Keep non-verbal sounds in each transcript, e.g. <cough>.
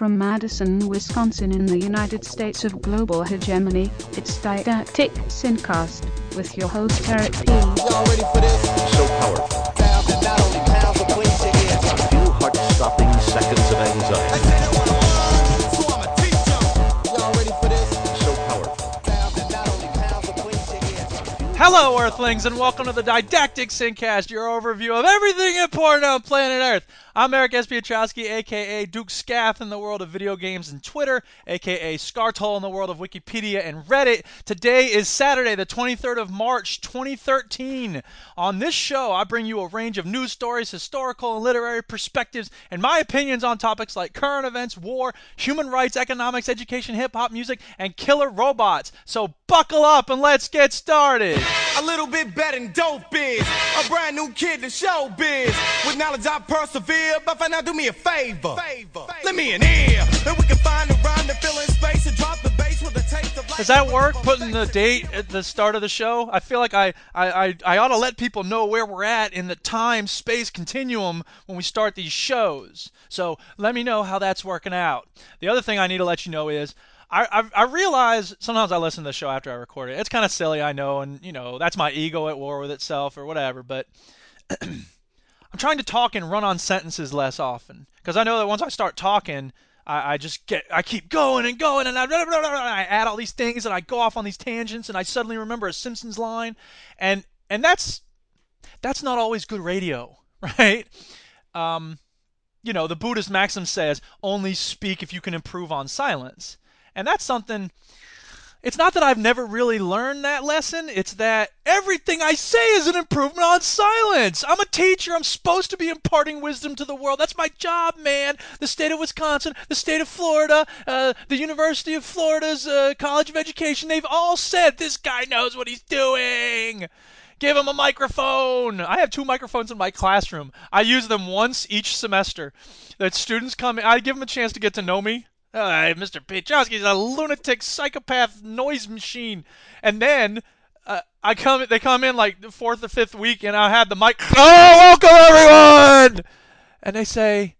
From Madison, Wisconsin in the United States of global hegemony, it's Didactic Syncast with your host Eric P. Y'all ready for this? so powerful. Sound that not only pounds but cleans your ears. Few heart-stopping seconds of anxiety. I said it one on one, so I'ma teach 'em. Y'all ready for this? So powerful. Sound that not only pounds but cleans your ears up. Hello, Earthlings, and welcome to the Didactic Syncast, your overview of everything important on planet Earth. I'm Eric S. Piotrowski, aka Duke Scath in the world of video games and Twitter, aka Scartol in the world of Wikipedia and Reddit. Today is Saturday, the 23rd of March, 2013. On this show, I bring you a range of news stories, historical and literary perspectives, and my opinions on topics like current events, war, human rights, economics, education, hip hop music, and killer robots. So buckle up and let's get started. A little bit better than dope is. A brand new kid to show biz. With knowledge I persevere, but for now do me a favor. favor. Let me an ear, and we can find a rhyme to fill in space and drop the bass with a taste of life. Does that work? Putting the date at the start of the show? I feel like I, I, I, I ought to let people know where we're at in the time space continuum when we start these shows. So let me know how that's working out. The other thing I need to let you know is I, I, I realize sometimes I listen to the show after I record it. It's kind of silly, I know, and you know that's my ego at war with itself or whatever. But <clears throat> I'm trying to talk and run on sentences less often because I know that once I start talking, I, I just get I keep going and going and I, blah, blah, blah, I add all these things and I go off on these tangents and I suddenly remember a Simpsons line, and and that's that's not always good radio, <laughs> right? Um, you know, the Buddhist maxim says only speak if you can improve on silence, and that's something. It's not that I've never really learned that lesson. It's that everything I say is an improvement on silence. I'm a teacher. I'm supposed to be imparting wisdom to the world. That's my job, man. The state of Wisconsin, the state of Florida, uh, the University of Florida's uh, College of Education, they've all said this guy knows what he's doing. Give him a microphone. I have two microphones in my classroom. I use them once each semester. That students come in, I give them a chance to get to know me. Uh, Mr. Piotrowski's a lunatic psychopath noise machine. And then uh, I come, they come in like the fourth or fifth week, and I have the mic. Oh, welcome everyone! And they say,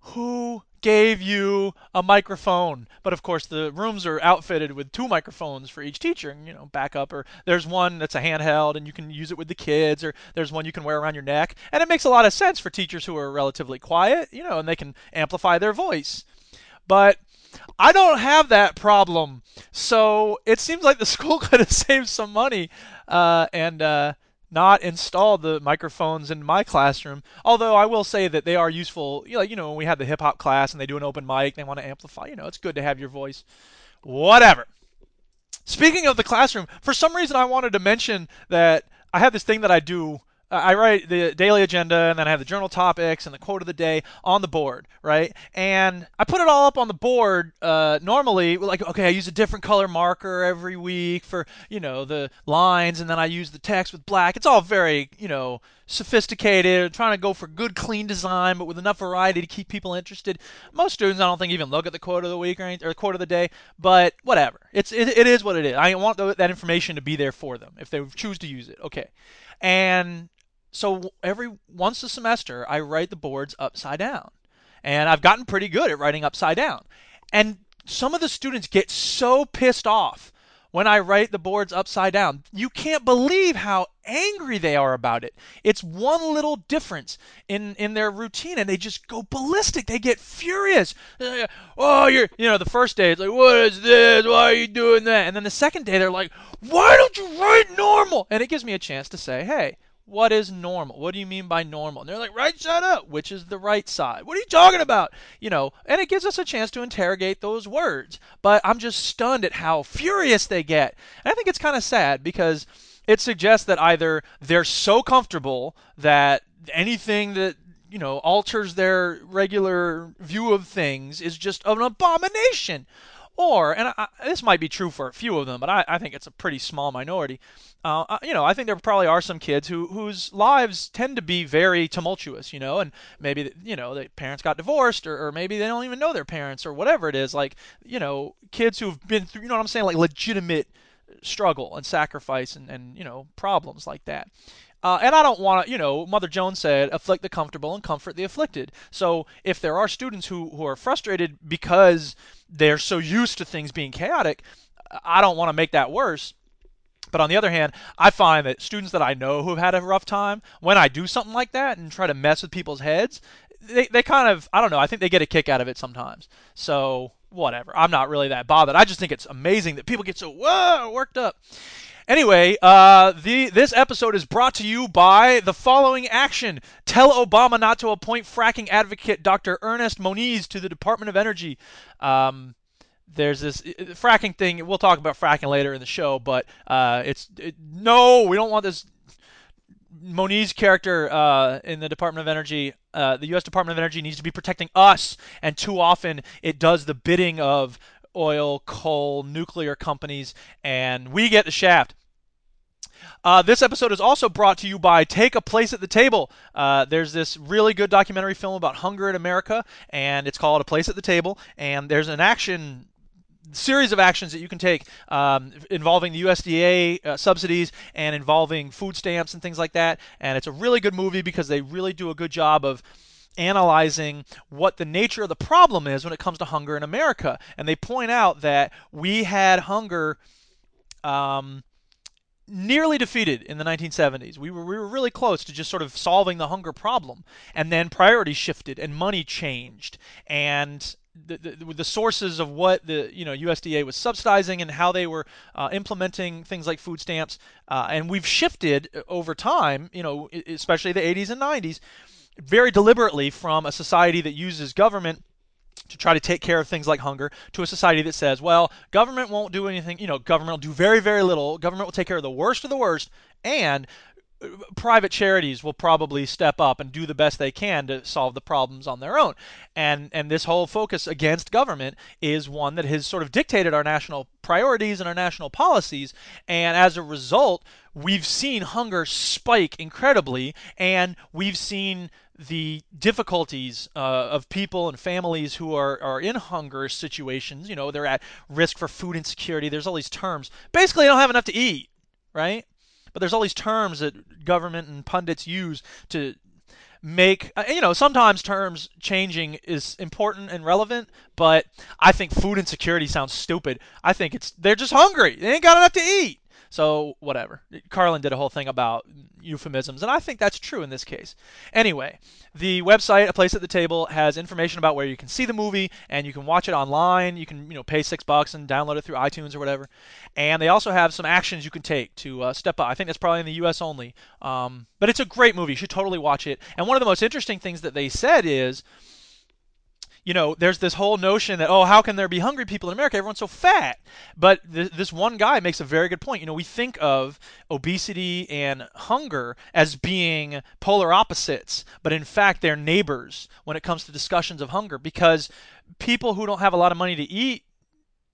"Who gave you a microphone?" But of course, the rooms are outfitted with two microphones for each teacher, and you know, backup. Or there's one that's a handheld, and you can use it with the kids. Or there's one you can wear around your neck, and it makes a lot of sense for teachers who are relatively quiet, you know, and they can amplify their voice. But I don't have that problem. So it seems like the <laughs> school could have saved some money uh, and uh, not installed the microphones in my classroom. Although I will say that they are useful. You know, you know when we have the hip hop class and they do an open mic, they want to amplify. You know, it's good to have your voice. Whatever. Speaking of the classroom, for some reason I wanted to mention that I have this thing that I do. I write the daily agenda and then I have the journal topics and the quote of the day on the board, right? And I put it all up on the board uh, normally, like, okay, I use a different color marker every week for, you know, the lines and then I use the text with black. It's all very, you know, sophisticated, trying to go for good, clean design, but with enough variety to keep people interested. Most students, I don't think, even look at the quote of the week or, anything, or the quote of the day, but whatever. It's it, it is what it is. I want th- that information to be there for them if they choose to use it. Okay, and so every once a semester, I write the boards upside down, and I've gotten pretty good at writing upside down. And some of the students get so pissed off when I write the boards upside down. You can't believe how angry they are about it. It's one little difference in in their routine, and they just go ballistic. They get furious. Oh, you're you know the first day it's like what is this? Why are you doing that? And then the second day they're like, why don't you write normal? And it gives me a chance to say, hey. What is normal? What do you mean by normal? And they're like, right side up, which is the right side. What are you talking about? You know, and it gives us a chance to interrogate those words. But I'm just stunned at how furious they get. And I think it's kind of sad because it suggests that either they're so comfortable that anything that you know alters their regular view of things is just an abomination or and I, this might be true for a few of them but i, I think it's a pretty small minority. Uh, uh, you know i think there probably are some kids who whose lives tend to be very tumultuous you know and maybe you know the parents got divorced or, or maybe they don't even know their parents or whatever it is. Like you know kids who've been through you know what i'm saying? Like legitimate struggle and sacrifice and, and you know problems like that Uh, and I don't want to, you know, Mother Jones said, afflict the comfortable and comfort the afflicted. So if there are students who, who are frustrated because they're so used to things being chaotic, I don't want to make that worse. But on the other hand, I find that students that I know who have had a rough time, when I do something like that and try to mess with people's heads, they, they kind of, I don't know, I think they get a kick out of it sometimes. So, whatever. I'm not really that bothered. I just think it's amazing that people get so whoa, worked up. Anyway, uh, the this episode is brought to you by the following action: Tell Obama not to appoint fracking advocate Dr. Ernest Moniz to the Department of Energy. Um, there's this fracking thing. We'll talk about fracking later in the show, but uh, it's it, no, we don't want this Moniz character uh, in the Department of Energy. Uh, the U.S. Department of Energy needs to be protecting us, and too often it does the bidding of oil, coal, nuclear companies, and we get the shaft. Uh, this episode is also brought to you by Take a Place at the Table. Uh, there's this really good documentary film about hunger in America, and it's called A Place at the Table. And there's an action series of actions that you can take um, involving the USDA uh, subsidies and involving food stamps and things like that. And it's a really good movie because they really do a good job of analyzing what the nature of the problem is when it comes to hunger in America. And they point out that we had hunger. Um, nearly defeated in the 1970s. We were we were really close to just sort of solving the hunger problem, and then priorities shifted and money changed, and the, the, the, sources of what the you know USDA was subsidizing and how they were uh, implementing things like food stamps, uh, and we've shifted over time, you know, especially the 80s and 90s, very deliberately from a society that uses government to try to take care of things like hunger to a society that says, well, government won't do anything, you know, government will do very, very little. Government will take care of the worst of the worst, and uh, private charities will probably step up and do the best they can to solve the problems on their own. And and this whole focus against government is one that has sort of dictated our national priorities and our national policies. And as a result, we've seen hunger spike incredibly, and we've seen the difficulties uh, of people and families who are, are in hunger situations. You know, they're at risk for food insecurity. There's all these terms. Basically, they don't have enough to eat, right? But there's all these terms that government and pundits use to make uh, you know sometimes terms changing is important and relevant but i think food insecurity sounds stupid i think it's they're just hungry they ain't got enough to eat so whatever. Carlin did a whole thing about euphemisms, and I think that's true in this case. Anyway, the website, A Place at the Table, has information about where you can see the movie and you can watch it online. You can you know pay six bucks and download it through iTunes or whatever. And they also have some actions you can take to uh, step up. I think that's probably in the U.S. only, um, but it's a great movie. You should totally watch it. And one of the most interesting things that they said is you know, there's this whole notion that, oh, how can there be hungry people in America? Everyone's so fat. But th- this one guy makes a very good point. You know, we think of obesity and hunger as being polar opposites, but in fact, they're neighbors when it comes to discussions of hunger because people who don't have a lot of money to eat,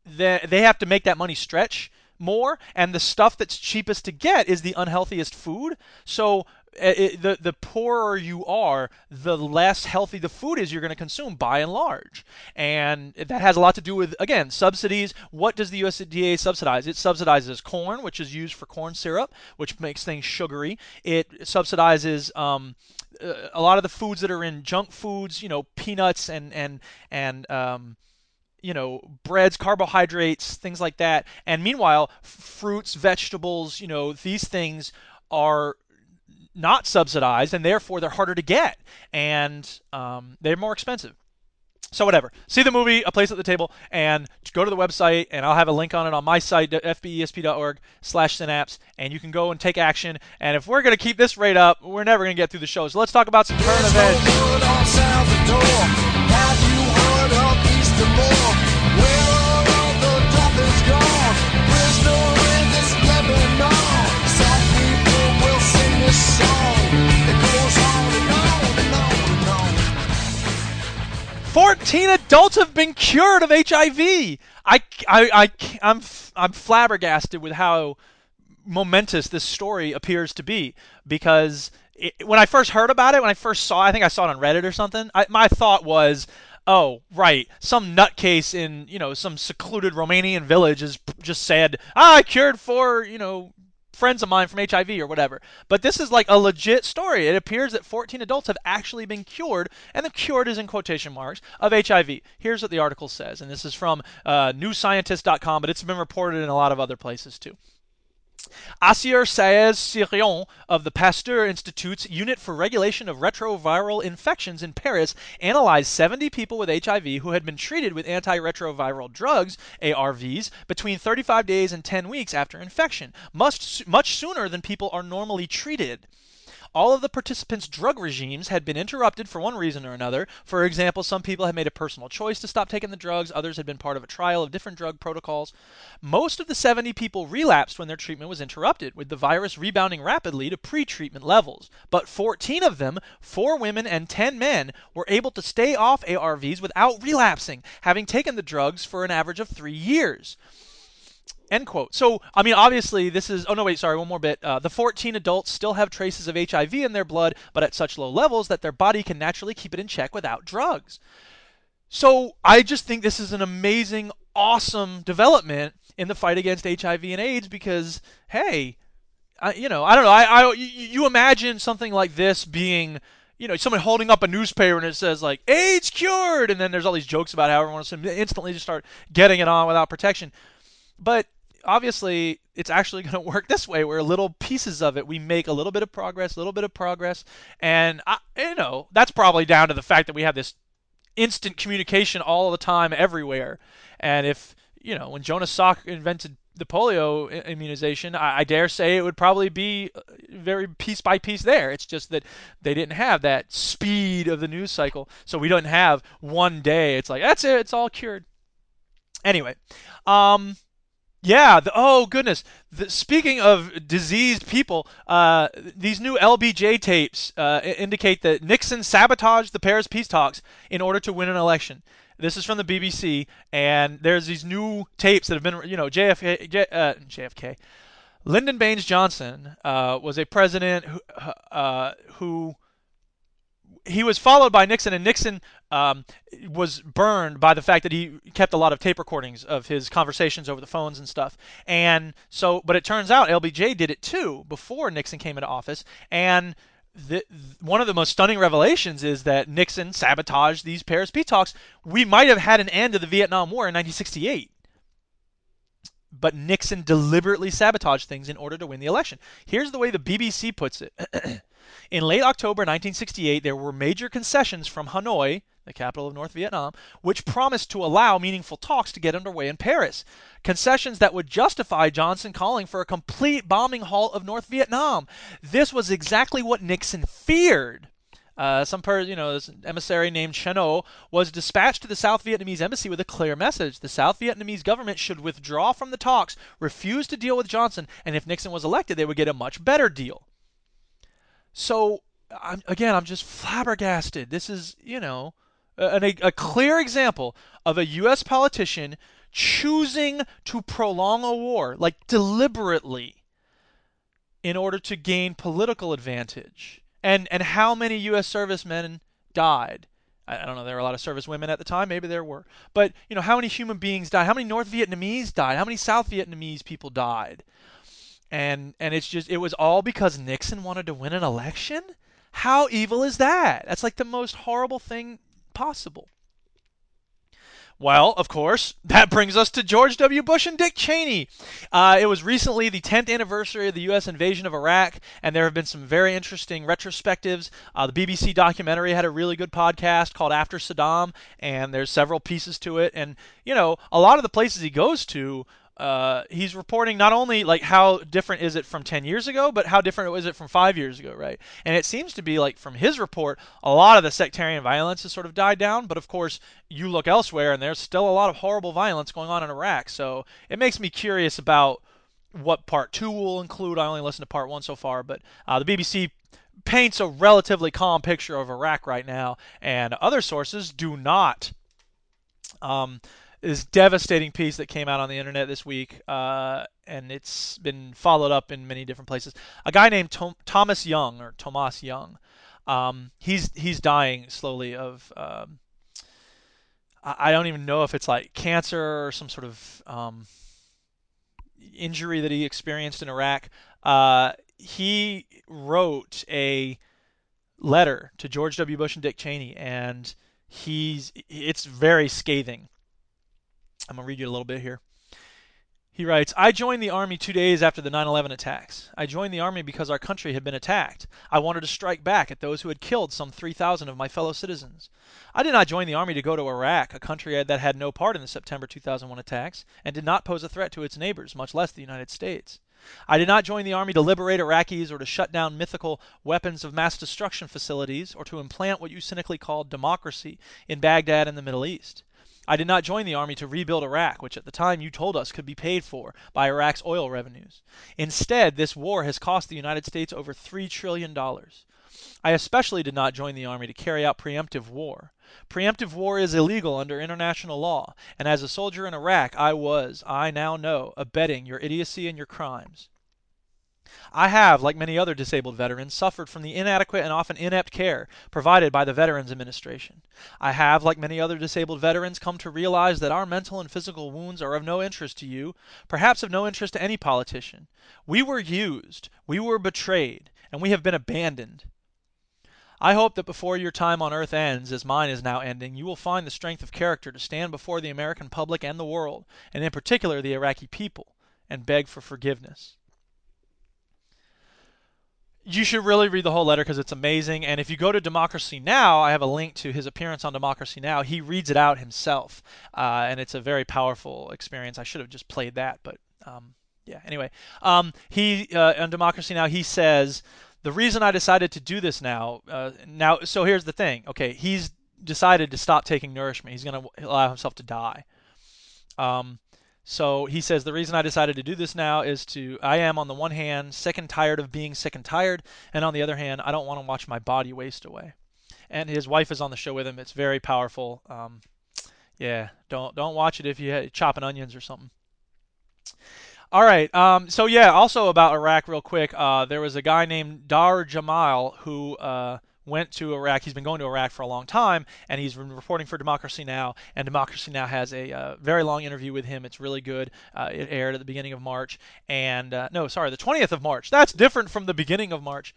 they, they have to make that money stretch more and the stuff that's cheapest to get is the unhealthiest food so it, the the poorer you are, the less healthy the food is you're going to consume by and large, and that has a lot to do with again subsidies. What does the USDA subsidize? It subsidizes corn, which is used for corn syrup, which makes things sugary. It subsidizes um, a lot of the foods that are in junk foods, you know, peanuts and and and um, you know breads carbohydrates things like that and meanwhile fruits vegetables you know these things are not subsidized, and therefore they're harder to get, and um, they're more expensive. So whatever. See the movie, A Place at the Table, and go to the website, and I'll have a link on it on my site, fbesp.org slash synapse, and you can go and take action. And if we're going to keep this rate up, we're never going to get through the show. So let's talk about some current events. Fourteen adults have been cured of HIV. I, I, I, I'm, I'm flabbergasted with how momentous this story appears to be because it, when I first heard about it, when I first saw, I think I saw it on Reddit or something. I, my thought was, oh, right, some nutcase in you know some secluded Romanian village has just said, ah, I cured for you know friends of mine from HIV or whatever. But this is like a legit story. It appears that 14 adults have actually been cured, and the cured is in quotation marks, of HIV. Here's what the article says, and this is from uh, newscientist.com, but it's been reported in a lot of other places too. Asier Sáez-Cirión of the Pasteur Institute's Unit for Regulation of Retroviral Infections in Paris analyzed 70 people with HIV who had been treated with antiretroviral drugs, ARVs, between 35 days and 10 weeks after infection, much, much sooner than people are normally treated. All of the participants' drug regimes had been interrupted for one reason or another. For example, some people had made a personal choice to stop taking the drugs, others had been part of a trial of different drug protocols. Most of the 70 people relapsed when their treatment was interrupted, with the virus rebounding rapidly to pre treatment levels. But 14 of them, 4 women and 10 men, were able to stay off ARVs without relapsing, having taken the drugs for an average of 3 years. End quote. So, I mean, obviously, this is. Oh, no, wait, sorry, one more bit. Uh, the 14 adults still have traces of HIV in their blood, but at such low levels that their body can naturally keep it in check without drugs. So, I just think this is an amazing, awesome development in the fight against HIV and AIDS because, hey, I, you know, I don't know. I, I, you imagine something like this being you know, someone holding up a newspaper and it says like AIDS cured, and then there's all these jokes about how everyone instantly just start getting it on without protection. But obviously it's actually <laughs> going to work this way where little pieces of it we make a little bit of progress a little bit of progress. And I, you know that's probably down to the fact that we have this instant communication all the time everywhere. And if you know when Jonas Salk invented the polio immunization I, I dare say it would probably be uh, very piece by piece there. It's just that they didn't have that speed of the news cycle so we don't have one day it's like that's it it's all cured. Anyway um yeah. The, oh goodness. The, speaking of diseased people, uh, these new LBJ tapes uh, indicate that Nixon sabotaged the Paris peace talks in order to win an election. This is from the BBC, and there's these new tapes that have been, you know, JFK, J, uh, JFK. Lyndon Baines Johnson uh, was a president who, uh, who he was followed by Nixon, and Nixon um, was burned by the fact that he kept a lot of tape recordings of his conversations over the phones and stuff. And so, but it turns out LBJ did it too before Nixon came into office. And the, one of the most stunning revelations is that Nixon sabotaged these Paris peace talks. We might have had an end to the Vietnam War in 1968 but Nixon deliberately sabotaged things in order to win the election. Here's the way the BBC puts it. <clears throat> In late October 1968, there were major concessions from Hanoi, the capital of North Vietnam, which promised to allow meaningful talks to get underway in Paris. Concessions that would justify Johnson calling for a complete bombing halt of North Vietnam. This was exactly what Nixon feared. Uh, some you know, this emissary named Chennault was dispatched to the South Vietnamese embassy with a clear message: the South Vietnamese government should withdraw from the talks, refuse to deal with Johnson, and if Nixon was elected, they would get a much better deal. So I'm, again, I'm just flabbergasted. This is, you know, a, a clear example of a U.S. politician choosing to prolong a war, like deliberately, in order to gain political advantage. And and how many U.S. servicemen died? I, I don't know. There were a lot of service women at the time. Maybe there were. But you know, how many human beings died? How many North Vietnamese died? How many South Vietnamese people died? And and it's just it was all because Nixon wanted to win an election. How evil is that? That's like the most horrible thing possible. Well, of course, that brings us to George W. Bush and Dick Cheney. Uh, it was recently the 10th anniversary of the U.S. invasion of Iraq, and there have been some very interesting retrospectives. Uh, the BBC documentary had a really good podcast called After Saddam, and there's several pieces to it. And, you know, a lot of the places he goes to uh, he's reporting not only like how different is it from 10 years ago, but how different was it from five years ago, right? And it seems to be like from his report, a lot of the sectarian violence has sort of died down. But of course, you look elsewhere, and there's still a lot of horrible violence going on in Iraq. So it makes me curious about what part two will include. I only listened to part one so far, but uh, the BBC paints a relatively calm picture of Iraq right now, and other sources do not. Um, this devastating piece that came out on the internet this week, uh, and it's been followed up in many different places. A guy named Tom- Thomas Young or Tomas Young, um, he's he's dying slowly of. Um, I, I don't even know if it's like cancer or some sort of um, injury that he experienced in Iraq, uh, he wrote a letter to George W. Bush and Dick Cheney, and he's it's very scathing. I'm gonna read you a little bit here. He writes, I joined the Army two days after the 9 11 attacks. I joined the Army because our country had been attacked. I wanted to strike back at those who had killed some 3,000 of my fellow citizens. I did not join the Army to go to Iraq, a country that had no part in the September 2001 attacks, and did not pose a threat to its neighbors, much less the United States. I did not join the Army to liberate Iraqis or to shut down mythical weapons of mass destruction facilities or to implant what you cynically call democracy in Baghdad and the Middle East. I did not join the Army to rebuild Iraq, which at the time you told us could be paid for by Iraq's oil revenues. Instead, this war has cost the United States over $3 trillion. I especially did not join the Army to carry out preemptive war. Preemptive war is illegal under international law, and as a soldier in Iraq I was, I now know, abetting your idiocy and your crimes. I have, like many other disabled veterans, suffered from the inadequate and often inept care provided by the Veterans Administration. I have, like many other disabled veterans, come to realize that our mental and physical wounds are of no interest to you, perhaps of no interest to any politician. We were used, we were betrayed, and we have been abandoned. I hope that before your time on earth ends, as mine is now ending, you will find the strength of character to stand before the American public and the world, and in particular the Iraqi people, and beg for forgiveness you should really read the whole letter because it's amazing. And if you go to Democracy Now, I have a link to his appearance on Democracy Now. He reads it out himself, uh, and it's a very powerful experience. I should have just played that, but um, yeah. Anyway, um, he uh, on Democracy Now he says the reason I decided to do this now, uh, now. So here's the thing. Okay, he's decided to stop taking nourishment. He's going to allow himself to die. Um, so he says the reason I decided to do this now is to I am on the one hand sick and tired of being sick and tired, and on the other hand I don't want to watch my body waste away. And his wife is on the show with him. It's very powerful. Um, yeah, don't don't watch it if you chopping onions or something. All right. Um, so yeah, also about Iraq, real quick. Uh, there was a guy named Dahr Jamail who uh, went to Iraq. He's been going to Iraq for a long time, and he's been reporting for Democracy Now! And Democracy Now! has a uh, very long interview with him. It's really good. Uh, it aired at the beginning of March, and uh, no, sorry, the 20th of March. That's different from the beginning of March.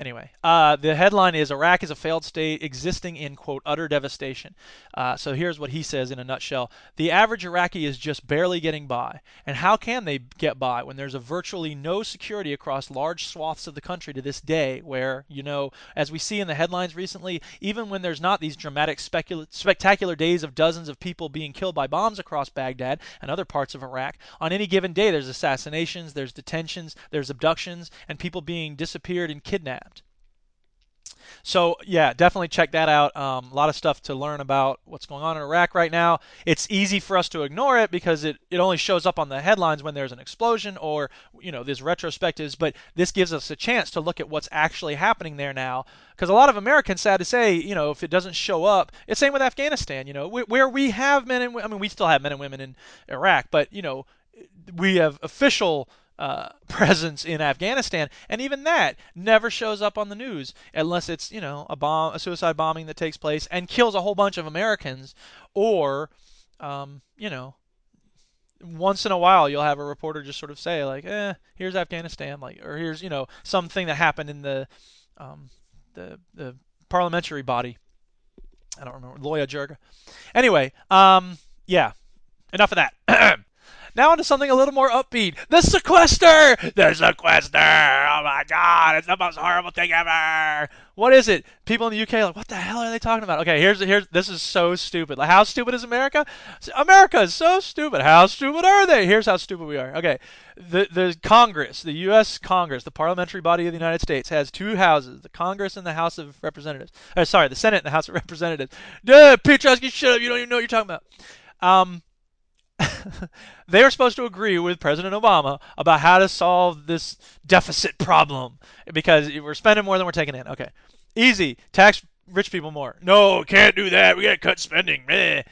Anyway, uh, the headline is Iraq is a failed state existing in, quote, utter devastation. Uh, so here's what he says in a nutshell The average Iraqi is just barely getting by. And how can they get by when there's a virtually no security across large swaths of the country to this day, where, you know, as we see in the headlines recently, even when there's not these dramatic, spectacular days of dozens of people being killed by bombs across Baghdad and other parts of Iraq, on any given day there's assassinations, there's detentions, there's abductions, and people being disappeared and kidnapped. So yeah, definitely check that out. Um, a lot of stuff to learn about what's going on in Iraq right now. It's easy for us to ignore it because it, it only shows up on the headlines when there's an explosion or you know there's retrospectives. But this gives us a chance to look at what's actually happening there now. Because a lot of Americans, sad to say, you know, if it doesn't show up, it's same with Afghanistan. You know, where we have men and I mean we still have men and women in Iraq, but you know we have official uh, presence in Afghanistan, and even that never shows up on the news unless it's you know a bomb, a suicide bombing that takes place and kills a whole bunch of Americans, or um, you know once in a while you'll have a reporter just sort of say like, eh, here's Afghanistan, like, or here's you know something that happened in the um, the the parliamentary body. I don't remember Loya Jirga. Anyway, um, yeah, enough of that. <clears throat> Now onto something a little more upbeat. The sequester! The sequester! Oh my god, it's the most horrible thing ever! What is it? People in the UK like, what the hell are they talking about? Okay, here's here's this is so stupid. Like, how stupid is America? America is so stupid. How stupid are they? Here's how stupid we are. Okay, the the Congress, the U.S. Congress, the parliamentary body of the United States, has two houses: the Congress and the House of Representatives. Or, sorry, the Senate and the House of Representatives. Duh, Piotrowski, shut up! You don't even know what you're talking about. Um, <laughs> they are supposed to agree with President Obama about how to solve this deficit problem because we're spending more than we're taking in. Okay, easy. Tax rich people more. No, can't do that. We got to cut spending. Meh.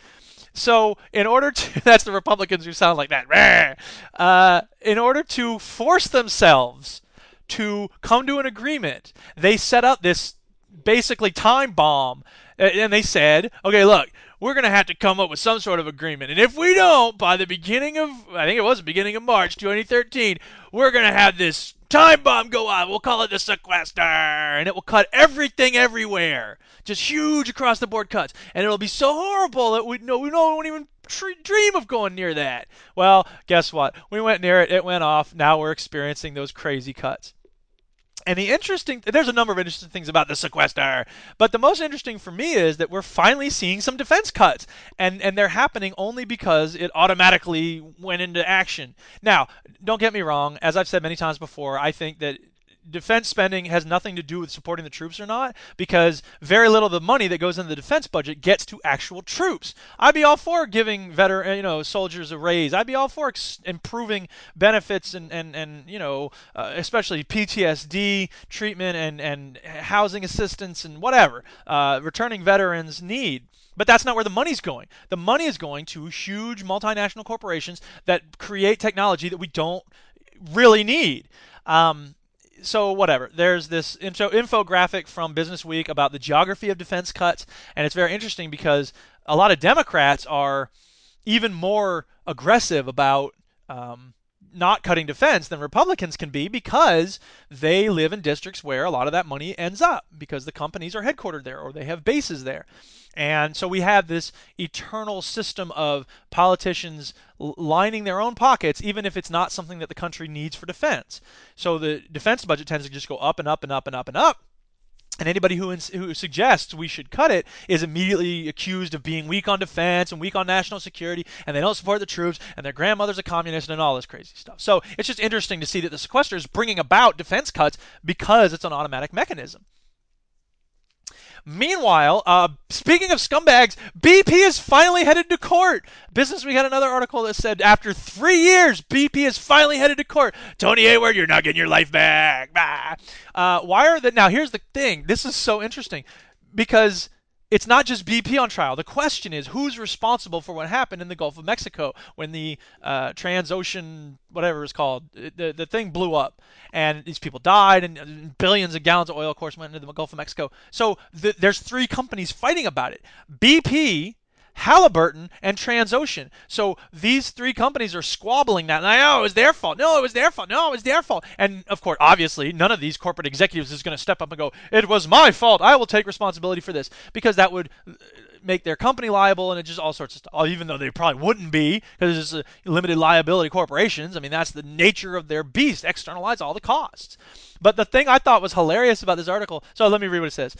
So, in order to, <laughs> that's the Republicans who sound like that. Uh, in order to force themselves to come to an agreement, they set up this basically time bomb. And they said, okay, look, we're going to have to come up with some sort of agreement. And if we don't, by the beginning of, I think it was the beginning of March 2013, we're going to have this time bomb go off. We'll call it the sequester. And it will cut everything everywhere. Just huge across the board cuts. And it'll be so horrible that we, no, we don't even dream of going near that. Well, guess what? We went near it. It went off. Now we're experiencing those crazy cuts. And the interesting, there's a number of interesting things about the sequester, but the most interesting for me is that we're finally seeing some defense cuts, and and they're happening only because it automatically went into action. Now, don't get me wrong, as I've said many times before, I think that defense spending has nothing to do with supporting the troops or not because very little of the money that goes into the defense budget gets to actual troops. I'd be all for giving veteran, you know, soldiers a raise. I'd be all for ex- improving benefits and and and you know, uh, especially PTSD treatment and and housing assistance and whatever uh, returning veterans need. But that's not where the money's going. The money is going to huge multinational corporations that create technology that we don't really need. Um, so whatever. There's this info, infographic from Business Week about the geography of defense cuts, and it's very interesting because a lot of Democrats are even more aggressive about um, not cutting defense than Republicans can be because they live in districts where a lot of that money ends up because the companies are headquartered there or they have bases there. And so we have this eternal system of politicians lining their own pockets, even if it's not something that the country needs for defense. So the defense budget tends to just go up and up and up and up and up. And anybody who, ins- who suggests we should cut it is immediately accused of being weak on defense and weak on national security, and they don't support the troops, and their grandmother's a communist, and all this crazy stuff. So it's just interesting to see that the sequester is bringing about defense cuts because it's an automatic mechanism. Meanwhile, uh, speaking of scumbags, BP is finally headed to court. Business Week had another article that said after three years, BP is finally headed to court. Tony Hayward, you're not getting your life back. Uh, why are the now? Here's the thing. This is so interesting because it's not just BP on trial. The question is who's responsible for what happened in the Gulf of Mexico when the uh, Transocean, whatever it's called, the, the thing blew up and these people died and billions of gallons of oil, of course, went into the Gulf of Mexico. So the, there's three companies fighting about it. BP Halliburton, and Transocean. So these three companies are squabbling that. And I it was their fault. No, it was their fault. No, it was their fault. And of course, obviously, none of these corporate executives is going to step up and go, "It was my fault. I will take responsibility for this," because that would uh, make their company liable and it just all sorts of stuff. Oh, even though they probably wouldn't be because it's a limited liability corporations. I mean, that's the nature of their beast. Externalize all the costs. But the thing I thought was hilarious about this article. So let me read what it says.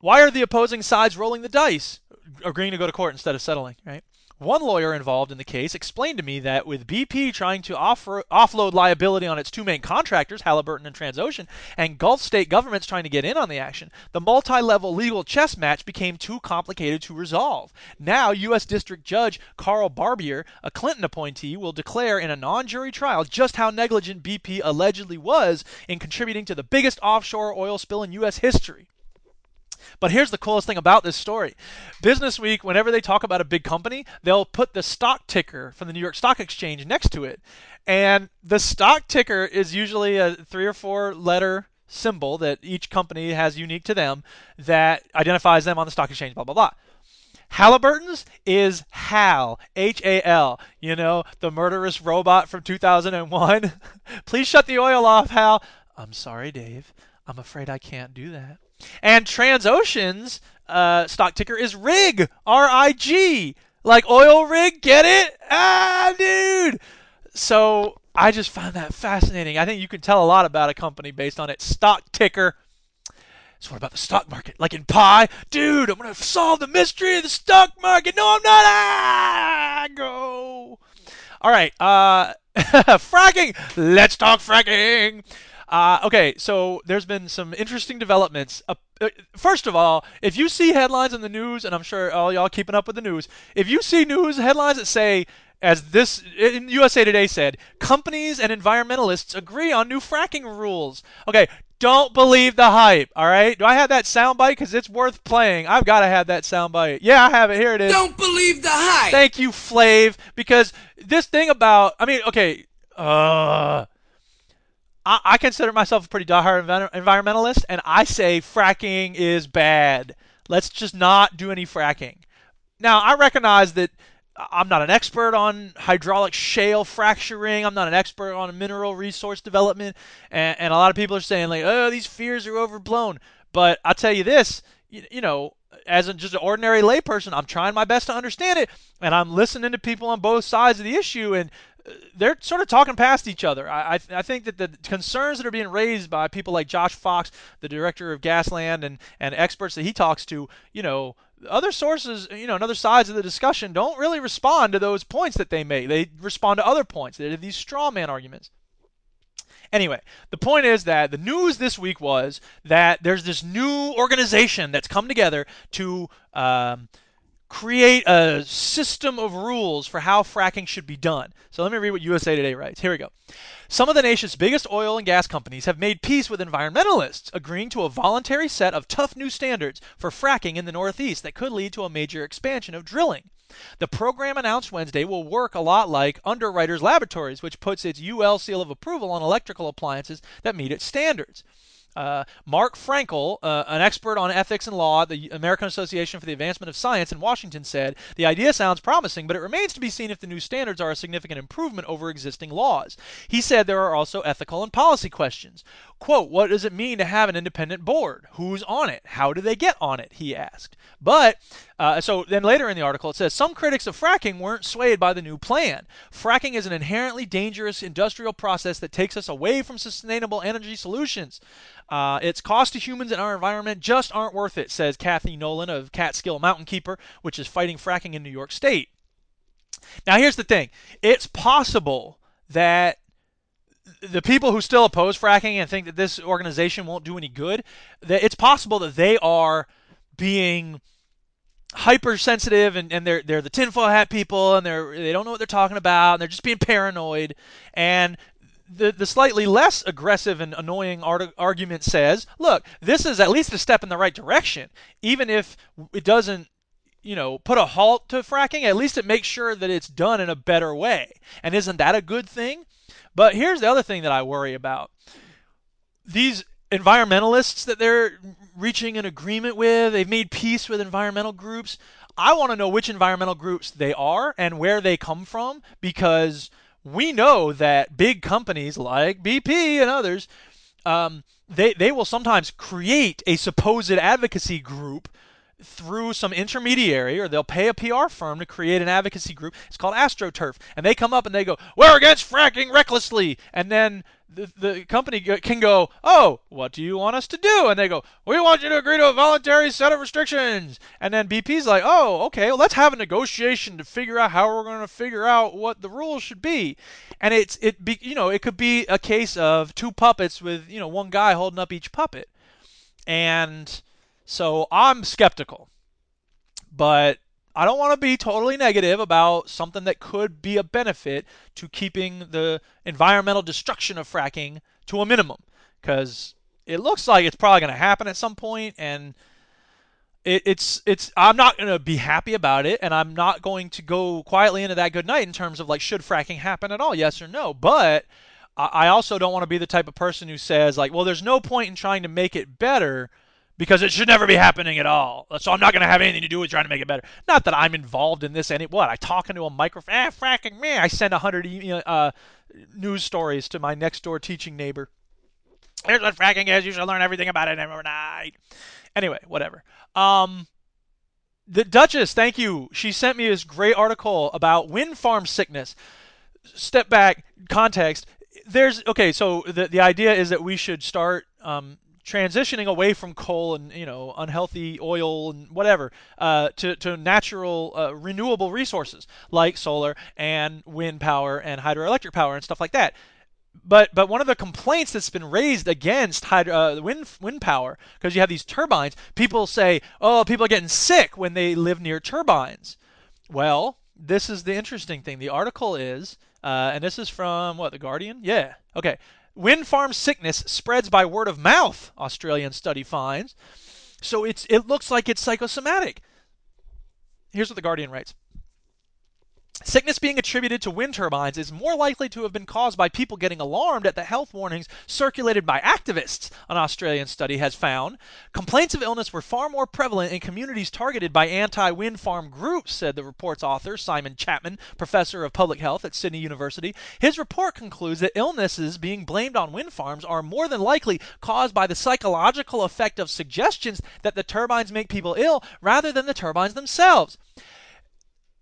Why are the opposing sides rolling the dice, agreeing to go to court instead of settling, right? One lawyer involved in the case explained to me that with BP trying to offer, offload liability on its two main contractors, Halliburton and Transocean, and Gulf state governments trying to get in on the action, the multi level legal chess match became too complicated to resolve. Now, U.S. District Judge Carl Barbier, a Clinton appointee, will declare in a non jury trial just how negligent BP allegedly was in contributing to the biggest offshore oil spill in U.S. history. But here's the coolest thing about this story. Business Week, whenever they talk about a big company, they'll put the stock ticker from the New York Stock Exchange next to it. And the stock ticker is usually a three or four letter symbol that each company has unique to them that identifies them on the stock exchange, blah, blah, blah. Halliburton's is HAL, H A L. You know, the murderous robot from 2001. <laughs> Please shut the oil off, Hal. I'm sorry, Dave. I'm afraid I can't do that. And Transocean's uh, stock ticker is RIG, R I G. Like oil rig, get it? Ah, dude. So I just find that fascinating. I think you can tell a lot about a company based on its stock ticker. So what about the stock market? Like in Pi? Dude, I'm going to solve the mystery of the stock market. No, I'm not. Ah, go. All right. Uh, <laughs> fracking. Let's talk fracking. Uh, okay, so there's been some interesting developments. Uh, uh, first of all, if you see headlines in the news, and I'm sure all y'all keeping up with the news, if you see news headlines that say, as this in USA Today said, companies and environmentalists agree on new fracking rules. Okay, don't believe the hype. All right, do I have that soundbite? Because it's worth playing. I've got to have that soundbite. Yeah, I have it. Here it is. Don't believe the hype. Thank you, Flav. Because this thing about, I mean, okay, uh I, I consider myself a pretty diehard environmentalist, and I say fracking is bad. Let's just not do any fracking. Now, I recognize that I'm not an expert on hydraulic shale fracturing. I'm not an expert on mineral resource development. And, and a lot of people are saying, like, oh, these fears are overblown. But I'll tell you this, you, you know, as a, just an ordinary layperson, I'm trying my best to understand it. And I'm listening to people on both sides of the issue. And they're sort of talking past each other. I, I, I, think that the concerns that are being raised by people like Josh Fox, the director of Gasland, and, and experts that he talks to, you know, other sources, you know, and other sides of the discussion don't really respond to those points that they make. They respond to other points. They have these straw man arguments. Anyway, the point is that the news this week was that there's this new organization that's come together to um, create a system of rules for how fracking should be done. So let me read what USA Today writes. Here we go. Some of the nation's biggest oil and gas companies have made peace with environmentalists, agreeing to a voluntary set of tough new standards for fracking in the Northeast that could lead to a major expansion of drilling. The program announced Wednesday will work a lot like Underwriters Laboratories, which puts its UL seal of approval on electrical appliances that meet its standards. Uh, Mark Frankel, uh, an expert on ethics and law at the American Association for the Advancement of Science in Washington, said the idea sounds promising, but it remains to be seen if the new standards are a significant improvement over existing laws. He said there are also ethical and policy questions. Quote, what does it mean to have an independent board? Who's on it? How do they get on it? He asked. But, uh, so then later in the article it says some critics of fracking weren't swayed by the new plan. Fracking is an inherently dangerous industrial process that takes us away from sustainable energy solutions. Uh, its cost to humans and our environment just aren't worth it, says Kathy Nolan of Catskill Mountain Keeper, which is fighting fracking in New York State. Now, here's the thing it's possible that the people who still oppose fracking and think that this organization won't do any good, that it's possible that they are being hypersensitive and, and they're they're the tinfoil hat people and they're they don't know what they're talking about and they're just being paranoid and the, the slightly less aggressive and annoying art- argument says, look, this is at least a step in the right direction, even if it doesn't you know, put a halt to fracking, at least it makes sure that it's done in a better way. And isn't that a good thing? But here's the other thing that I worry about. These environmentalists that they're reaching an agreement with, they've made peace with environmental groups. I want to know which environmental groups they are and where they come from because we know that big companies like BP and others, um, they, they will sometimes create a supposed advocacy group through some intermediary or they'll pay a PR firm to create an advocacy group. It's called AstroTurf. And they come up and they go, We're against fracking recklessly. And then the, the company can go, Oh, what do you want us to do? And they go, We want you to agree to a voluntary set of restrictions. And then BP's like, Oh, okay, well, let's have a negotiation to figure out how we're going to figure out what the rules should be. And it's, it be, you know, it could be a case of two puppets with, you know, one guy holding up each puppet. And so I'm skeptical. But I don't want to be totally negative about something that could be a benefit to keeping the environmental destruction of fracking to a minimum because it looks like it's probably going to happen at some point and it, it's it's I'm not going to be happy about it and I'm not going to go quietly into that good night in terms of like should fracking happen at all yes or no but I also don't want to be the type of person who says like well there's no point in trying to make it better because it should never be happening at all. So I'm not going to have anything to do with trying to make it better. Not that I'm involved in this any what I talk into a microphone. Ah, fracking me. I send a hundred uh, news stories to my next door teaching neighbor. Here's what fracking is. You should learn everything about it overnight. Anyway, whatever. Um, the Duchess, thank you. She sent me this great article about wind farm sickness. Step back, context. There's okay. So the the idea is that we should start um, transitioning away from coal and you know unhealthy oil and whatever uh, to to natural uh, renewable resources like solar and wind power and hydroelectric power and stuff like that. But but one of the complaints that's been raised against hydro, uh, wind wind power because you have these turbines, people say, oh, people are getting sick when they live near turbines. Well, this is the interesting thing. The article is, uh, and this is from what the Guardian. Yeah. Okay. Wind farm sickness spreads by word of mouth, Australian study finds. So it's it looks like it's psychosomatic. Here's what the Guardian writes. Sickness being attributed to wind turbines is more likely to have been caused by people getting alarmed at the health warnings circulated by activists, an Australian study has found. Complaints of illness were far more prevalent in communities targeted by anti wind farm groups, said the report's author, Simon Chapman, professor of public health at Sydney University. His report concludes that illnesses being blamed on wind farms are more than likely caused by the psychological effect of suggestions that the turbines make people ill rather than the turbines themselves.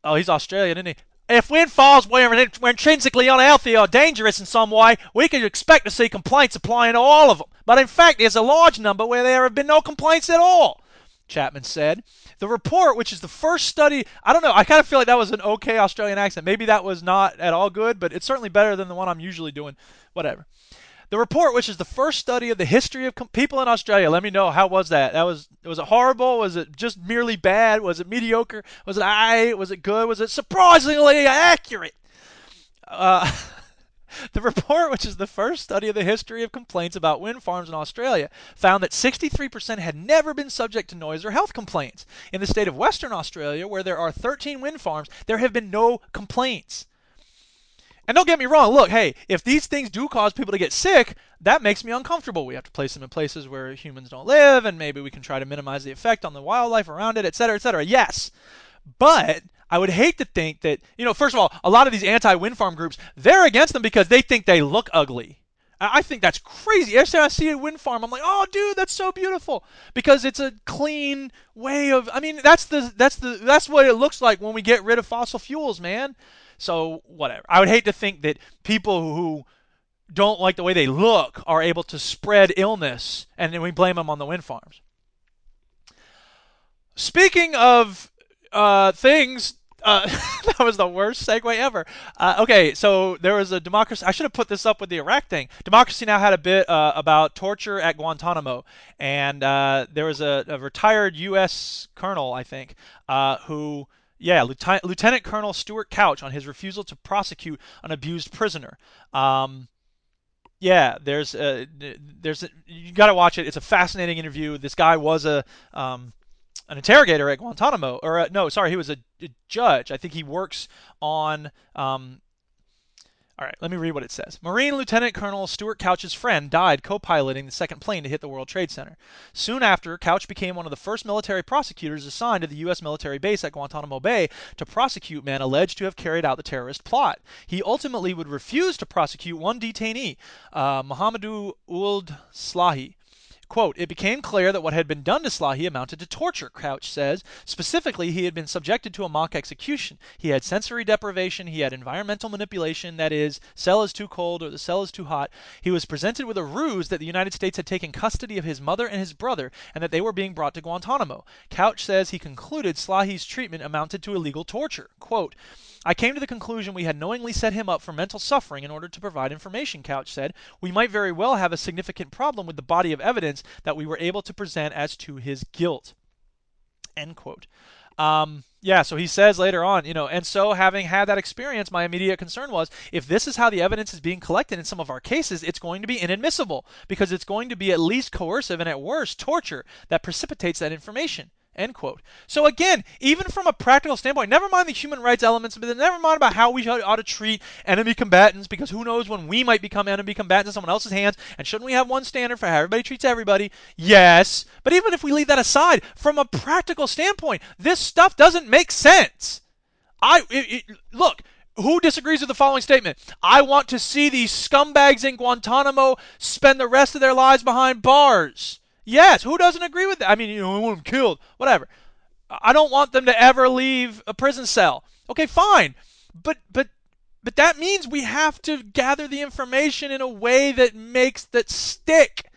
Oh, he's Australian, isn't he? If wind farms were, were intrinsically unhealthy or dangerous in some way, we could expect to see complaints applying to all of them. But in fact, there's a large number where there have been no complaints at all. Chapman said. The report, which is the first study, I don't know, I kind of feel like that was an okay Australian accent. Maybe that was not at all good, but it's certainly better than the one I'm usually doing. Whatever. The report, which is the first study of the history of com- people in Australia, let me know how was that? That was was it horrible? Was it just merely bad? Was it mediocre? Was it I? Was it good? Was it surprisingly accurate? Uh, <laughs> the report, which is the first study of the history of complaints about wind farms in Australia, found that 63% had never been subject to noise or health complaints. In the state of Western Australia, where there are 13 wind farms, there have been no complaints. And don't get me wrong, look, hey, if these things do cause people to get sick, that makes me uncomfortable. We have to place them in places where humans don't live, and maybe we can try to minimize the effect on the wildlife around it, et cetera, et cetera. Yes. But I would hate to think that, you know, first of all, a lot of these anti wind farm groups, they're against them because they think they look ugly. I think that's crazy. Every time I see a wind farm, I'm like, "Oh, dude, that's so beautiful," because it's a clean way of. I mean, that's the that's the that's what it looks like when we get rid of fossil fuels, man. So whatever. I would hate to think that people who don't like the way they look are able to spread illness, and then we blame them on the wind farms. Speaking of uh, things, uh, <laughs> that was the worst segue ever. Uh, okay, so there was a democracy. I should have put this up with the Iraq thing. Democracy Now had a bit uh, about torture at Guantanamo, and uh, there was a, a, retired U.S. colonel, I think, uh, who yeah, Lieutenant, Lieutenant Colonel Stuart Couch on his refusal to prosecute an abused prisoner. Um, yeah, there's a, there's a, you got to watch it. It's a fascinating interview. This guy was a um, an interrogator at Guantanamo, or a, no, sorry, he was a, a, judge. I think he works on um, all right, let me read what it says. Marine Lieutenant Colonel Stuart Couch's friend died co piloting the second plane to hit the World Trade Center. Soon after, Couch became one of the first military prosecutors assigned to the U.S. military base at Guantanamo Bay to prosecute men alleged to have carried out the terrorist plot. He ultimately would refuse to prosecute one detainee, uh, Mohamedou Ould Slahi. Quote, it became clear that what had been done to Slahi amounted to torture, Couch says. Specifically, he had been subjected to a mock execution. He had sensory deprivation, he had environmental manipulation, that is, cell is too cold or the cell is too hot. He was presented with a ruse that the United States had taken custody of his mother and his brother and that they were being brought to Guantanamo. Couch says he concluded Slahi's treatment amounted to illegal torture. Quote, I came to the conclusion we had knowingly set him up for mental suffering in order to provide information, Couch said. We might very well have a significant problem with the body of evidence that we were able to present as to his guilt. End quote. Um, yeah, so he says later on, you know, and so having had that experience, my immediate concern was if this is how the evidence is being collected in some of our cases, it's going to be inadmissible because it's going to be at least coercive and at worst torture that precipitates that information. End quote. So again, even from a practical standpoint, never mind the human rights elements, but never mind about how we ought to treat enemy combatants, because who knows when we might become enemy combatants in someone else's hands, and shouldn't we have one standard for how everybody treats everybody? Yes. But even if we leave that aside, from a practical standpoint, this stuff doesn't make sense. I it, it, look, who disagrees with the following statement? I want to see these scumbags in Guantanamo spend the rest of their lives behind bars. Yes, who doesn't agree with that? I mean, you know, I want them killed, whatever. I don't want them to ever leave a prison cell. Okay, fine. But but but that means we have to gather the information in a way that makes that stick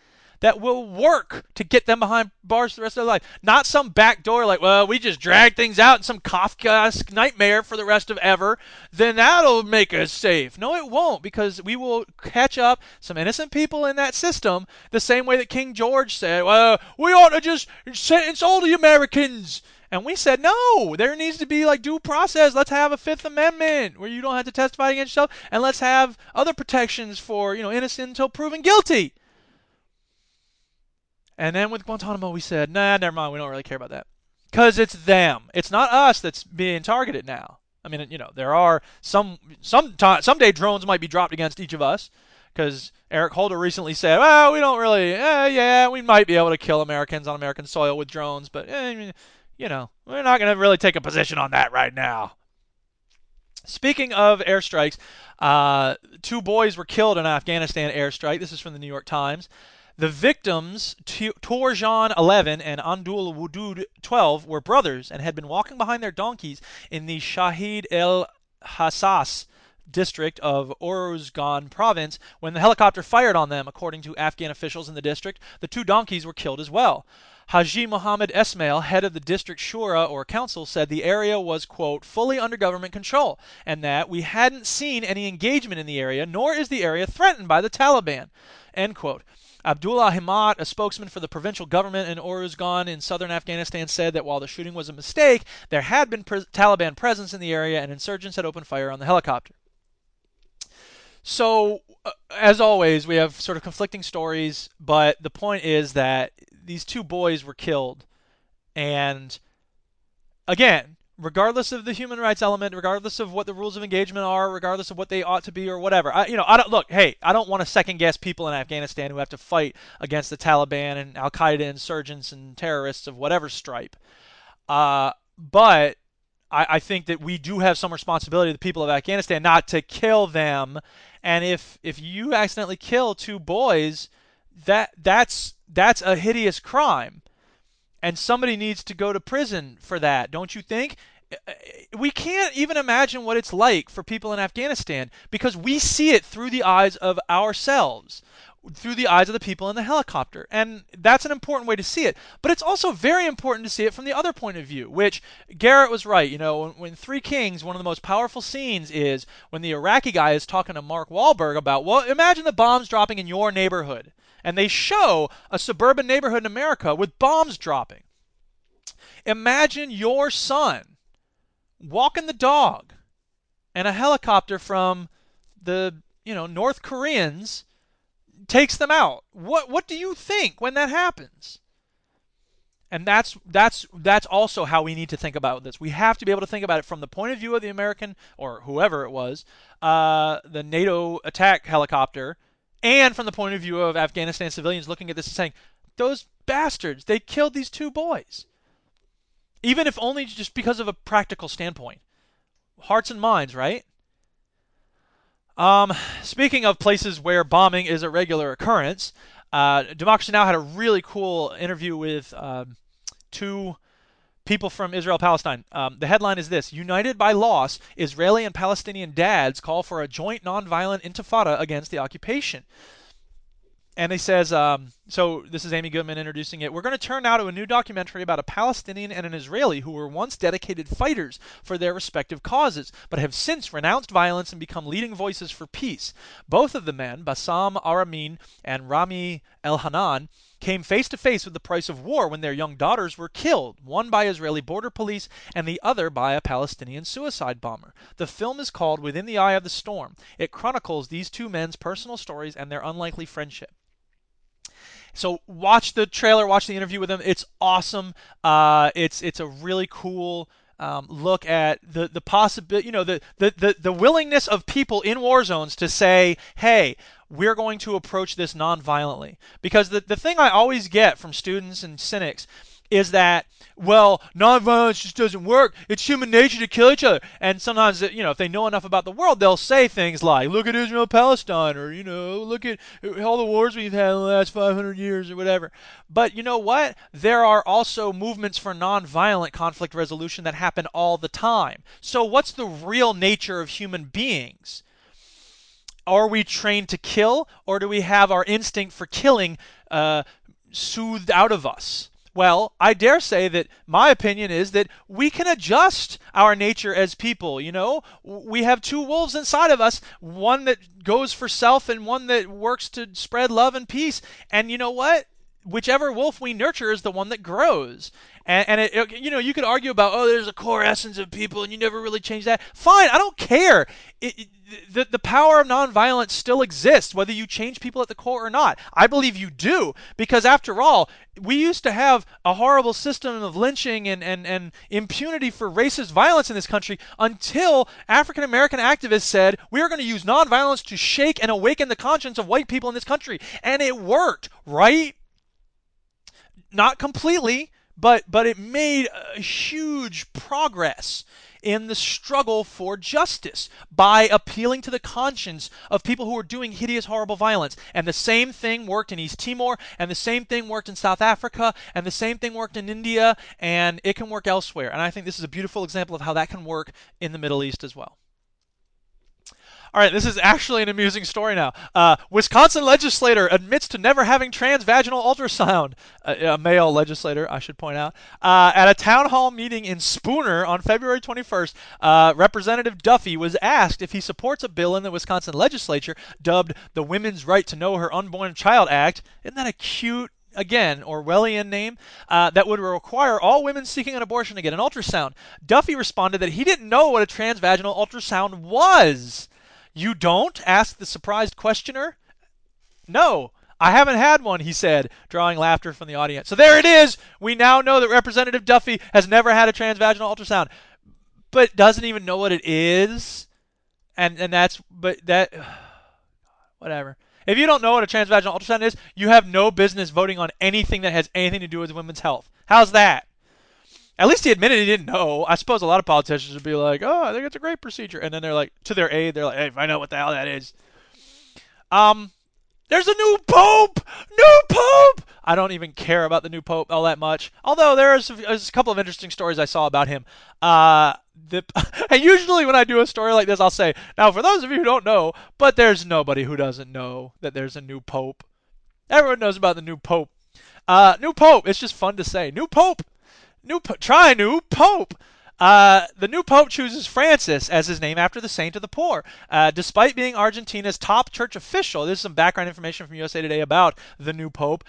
that will work to get them behind bars the rest of their life. Not some back door like, well, we just drag things out in some Kafkaesque nightmare for the rest of ever. Then that'll make us safe. No, it won't because we will catch up some innocent people in that system the same way that King George said, well, we ought to just sentence all the Americans. And we said, no, there needs to be like due process. Let's have a Fifth Amendment where you don't have to testify against yourself, and let's have other protections for, you know, innocent until proven guilty. And then with Guantanamo, we said, nah, never mind. We don't really care about that. Because it's them. It's not us that's being targeted now. I mean, you know, there are some some time, someday drones might be dropped against each of us because Eric Holder recently said, well, we don't really, eh, yeah, we might be able to kill Americans on American soil with drones, but eh, you know, we're not going to really take a position on that right now. Speaking of airstrikes, uh, two boys were killed in an Afghanistan airstrike. This is from the New York Times. The victims, Tourjan 11 and Andul Wudud 12, were brothers and had been walking behind their donkeys in the Shahid el Hassas district of Uruzgan province when the helicopter fired on them. According to Afghan officials in the district, the two donkeys were killed as well. Haji Muhammad Esmail, head of the district shura or council, said the area was, quote, fully under government control, and that we hadn't seen any engagement in the area, nor is the area threatened by the Taliban, end quote. Abdullah Himmat, a spokesman for the provincial government in Oruzgan in southern Afghanistan, said that while the shooting was a mistake, there had been pre- Taliban presence in the area and insurgents had opened fire on the helicopter. So, uh, as always, we have sort of conflicting stories, but the point is that these two boys were killed. And again, regardless of the human rights element, regardless of what the rules of engagement are, regardless of what they ought to be or whatever. I, you know, I don't look. Hey, I don't want to second guess people in Afghanistan who have to fight against the Taliban and Al Qaeda insurgents and terrorists of whatever stripe. Uh, but I, I think that we do have some responsibility to the people of Afghanistan not to kill them. And if if you accidentally kill two boys, that that's that's a hideous crime and somebody needs to go to prison for that, don't you think? Uh, uh, we can't even imagine what it's like for people in Afghanistan because we see it through the eyes of ourselves, through the eyes of the people in the helicopter. And that's an important way to see it. But it's also very important to see it from the other point of view, which Garrett was right. You know, when, when Three Kings, one of the most powerful scenes is when the Iraqi guy is talking to Mark Wahlberg about, well, imagine the bombs dropping in your neighborhood and they show a suburban neighborhood in America with bombs dropping. Imagine your son walking the dog and a helicopter from the, you know, North Koreans takes them out. What what do you think when that happens? And that's that's that's also how we need to think about this. We have to be able to think about it from the point of view of the American or whoever it was, uh, the NATO attack helicopter, and from the point of view of Afghanistan civilians looking at this and saying, "Those bastards! They killed these two boys." Even if only just because of a practical standpoint. Hearts and minds, right? Um, speaking of places where bombing is a regular occurrence, uh, Democracy Now! had a really cool interview with um, two people from Israel Palestine. Um, the headline is this United by loss, Israeli and Palestinian dads call for a joint nonviolent intifada against the occupation and he says, um, so this is Amy Goodman introducing it. We're going to turn now to a new documentary about a Palestinian and an Israeli who were once dedicated fighters for their respective causes, but have since renounced violence and become leading voices for peace. Both of the men, Bassam Aramin and Rami Elhanan, came face to face with the price of war when their young daughters were killed, one by Israeli border police and the other by a Palestinian suicide bomber. The film is called Within the Eye of the Storm. It chronicles these two men's personal stories and their unlikely friendship. So watch the trailer, watch the interview with him. It's awesome. Uh, it's it's a really cool um, look at the the possibility, you know, the, the the the willingness of people in war zones to say, "Hey, we're going to approach this non-violently." Because the the thing I always get from students and cynics is that well, nonviolence just doesn't work. It's human nature to kill each other. And sometimes, you know, if they know enough about the world, they'll say things like, look at Israel Palestine, or, you know, look at all the wars we've had in the last 500 years, or whatever. But you know what? There are also movements for nonviolent conflict resolution that happen all the time. So, what's the real nature of human beings? Are we trained to kill, or do we have our instinct for killing uh, soothed out of us? Well, I dare say that my opinion is that we can adjust our nature as people. You know, we have two wolves inside of us one that goes for self and one that works to spread love and peace. And you know what? whichever wolf we nurture is the one that grows. And, and it, it, you know, you could argue about, oh, there's a core essence of people, and you never really change that. Fine, I don't care. It, the, the power of nonviolence still exists, whether you change people at the core or not. I believe you do, because after all, we used to have a horrible system of lynching and, and, and impunity for racist violence in this country until African American activists said, we are going to use nonviolence to shake and awaken the conscience of white people in this country. And it worked, right? Not completely, but but it made a huge progress in the struggle for justice by appealing to the conscience of people who were doing hideous, horrible violence. And the same thing worked in East Timor, and the same thing worked in South Africa, and the same thing worked in India, and it can work elsewhere. And I think this is a beautiful example of how that can work in the Middle East as well. All right, this is actually an amusing story now. Uh, Wisconsin legislator admits to never having transvaginal ultrasound. a male legislator, I should point out. Uh, at a town hall meeting in Spooner on February 21st, uh, Representative Duffy was asked if he supports a bill in the Wisconsin legislature dubbed the Women's Right to Know Her Unborn Child Act. Isn't that a cute again, Orwellian name, uh, that would require all women seeking an abortion to get an ultrasound. Duffy responded that he didn't know what a transvaginal ultrasound was. You don't? asked the surprised questioner. No, I haven't had one, he said, drawing laughter from the audience. So there it is. We now know that Representative Duffy has never had a transvaginal ultrasound, but doesn't even know what it is. And and that's but that <sighs> whatever. If you don't know what a transvaginal ultrasound is, you have no business voting on anything that has anything to do with women's health. How's that? At least he admitted he didn't know. I suppose a lot of politicians would be like, "Oh, I think it's a great procedure," and then they're like, to their aide, they're like, "Hey, I know what the hell that is." Um, there's a new pope. New pope. I don't even care about the new pope all that much. Although there's a, there's a couple of interesting stories I saw about him. Uh, the, <laughs> and usually when I do a story like this, I'll say, "Now, for those of you who don't know, but there's nobody who doesn't know that there's a new pope. Everyone knows about the new pope. Uh, new pope. It's just fun to say. New pope new try new pope. Uh, the new pope chooses Francis as his name after the saint of the poor. Uh, despite being Argentina's top church official, this is some background information from USA Today about the new pope.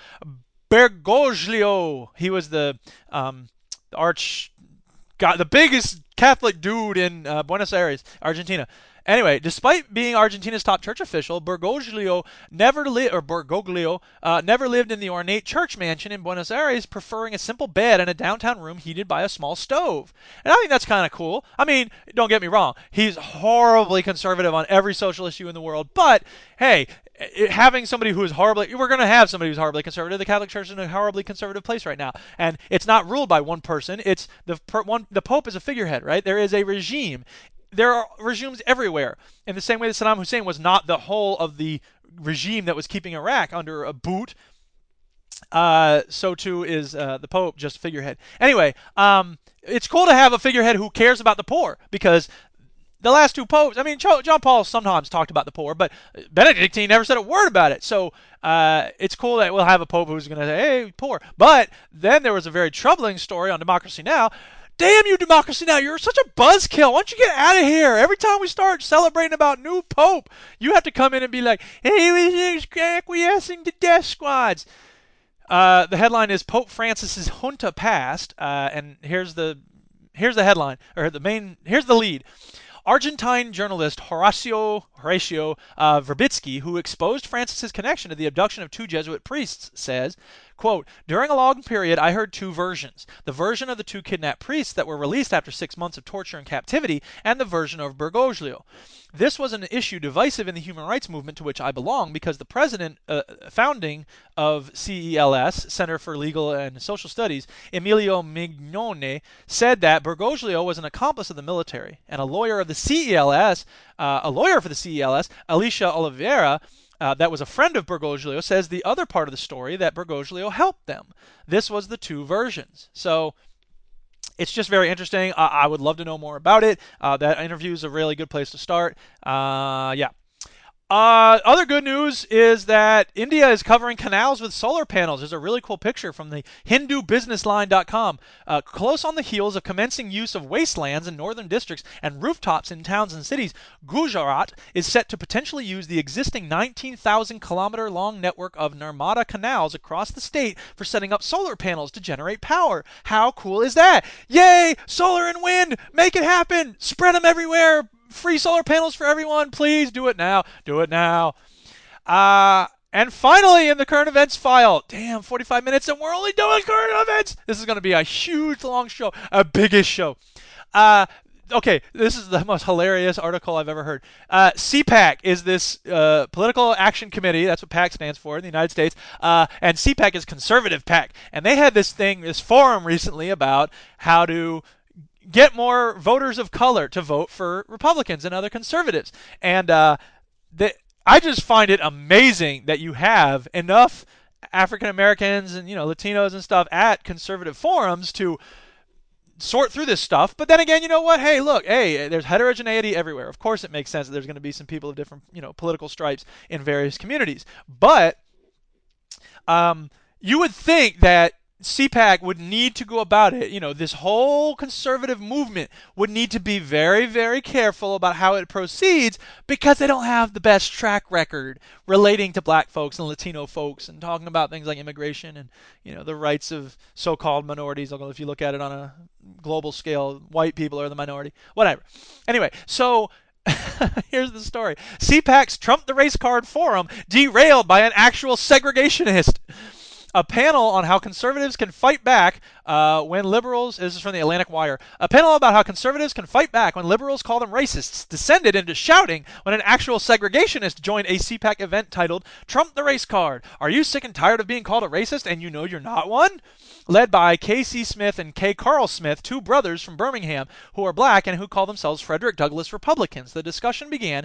Bergoglio, he was the um, arch, got the biggest Catholic dude in uh, Buenos Aires, Argentina. Anyway, despite being Argentina's top church official, Bergoglio never lived, or Bergoglio uh, never lived in the ornate church mansion in Buenos Aires, preferring a simple bed and a downtown room heated by a small stove. And I think that's kind of cool. I mean, don't get me wrong, he's horribly conservative on every social issue in the world, but hey, having somebody who is horribly we're going to have somebody who's horribly conservative the catholic church is in a horribly conservative place right now and it's not ruled by one person it's the per, one the pope is a figurehead right there is a regime there are regimes everywhere. In the same way that Saddam Hussein was not the whole of the regime that was keeping Iraq under a boot, uh, so too is uh, the Pope just a figurehead. Anyway, um, it's cool to have a figurehead who cares about the poor because the last two popes, I mean, John Paul sometimes talked about the poor, but Benedictine never said a word about it. So uh, it's cool that we'll have a pope who's going to say, hey, poor. But then there was a very troubling story on Democracy Now! Damn you, democracy now. You're such a buzzkill. Why don't you get out of here? Every time we start celebrating about new pope, you have to come in and be like, hey, we're acquiescing to death squads. Uh, the headline is Pope Francis's junta passed, uh, and here's the here's the headline or the main here's the lead. Argentine journalist Horacio Horacio uh, Verbitsky, who exposed Francis's connection to the abduction of two Jesuit priests, says, During a long period, I heard two versions the version of the two kidnapped priests that were released after six months of torture and captivity, and the version of Bergoglio. This was an issue divisive in the human rights movement to which I belong because the president uh, founding of CELS, Center for Legal and Social Studies, Emilio Mignone, said that Bergoglio was an accomplice of the military, and a lawyer of the CELS, uh, a lawyer for the CELS, Alicia Oliveira, uh, that was a friend of Bergoglio, says the other part of the story that Bergoglio helped them. This was the two versions. So it's just very interesting. I would love to know more about it. Uh, that interview is a really good place to start. Uh, yeah. Uh, other good news is that India is covering canals with solar panels. There's a really cool picture from the HinduBusinessLine.com. Uh, close on the heels of commencing use of wastelands in northern districts and rooftops in towns and cities, Gujarat is set to potentially use the existing 19,000 kilometer long network of Narmada canals across the state for setting up solar panels to generate power. How cool is that? Yay! Solar and wind! Make it happen! Spread them everywhere! Free solar panels for everyone. Please do it now. Do it now. Uh, and finally, in the current events file, damn, 45 minutes, and we're only doing current events. This is going to be a huge, long show, a biggest show. Uh, okay, this is the most hilarious article I've ever heard. Uh, CPAC is this uh, political action committee. That's what PAC stands for in the United States. Uh, and CPAC is conservative PAC. And they had this thing, this forum recently about how to get more voters of color to vote for Republicans and other conservatives. And uh, I just find it amazing that you have enough African Americans and you know Latinos and stuff at conservative forums to sort through this stuff. But then again, you know what? Hey, look, hey, there's heterogeneity everywhere. Of course, it makes sense that there's going to be some people of different you know political stripes in various communities. But um, you would think that CPAC would need to go about it, you know, this whole conservative movement would need to be very, very careful about how it proceeds because they don't have the best track record relating to black folks and Latino folks and talking about things like immigration and, you know, the rights of so called minorities. Although, if you look at it on a global scale, white people are the minority. Whatever. Anyway, so. <laughs> Here's the story. CPAC's Trump the Race Card forum derailed by an actual segregationist a panel on how conservatives can fight back uh, when liberals. This is from the Atlantic Wire. A panel about how conservatives can fight back when liberals call them racists descended into shouting when an actual segregationist joined a CPAC event titled "Trump the Race Card." Are you sick and tired of being called a racist and you know you're not one? Led by K.C. Smith and K. Carl Smith, two brothers from Birmingham who are black and who call themselves Frederick Douglass Republicans. The discussion began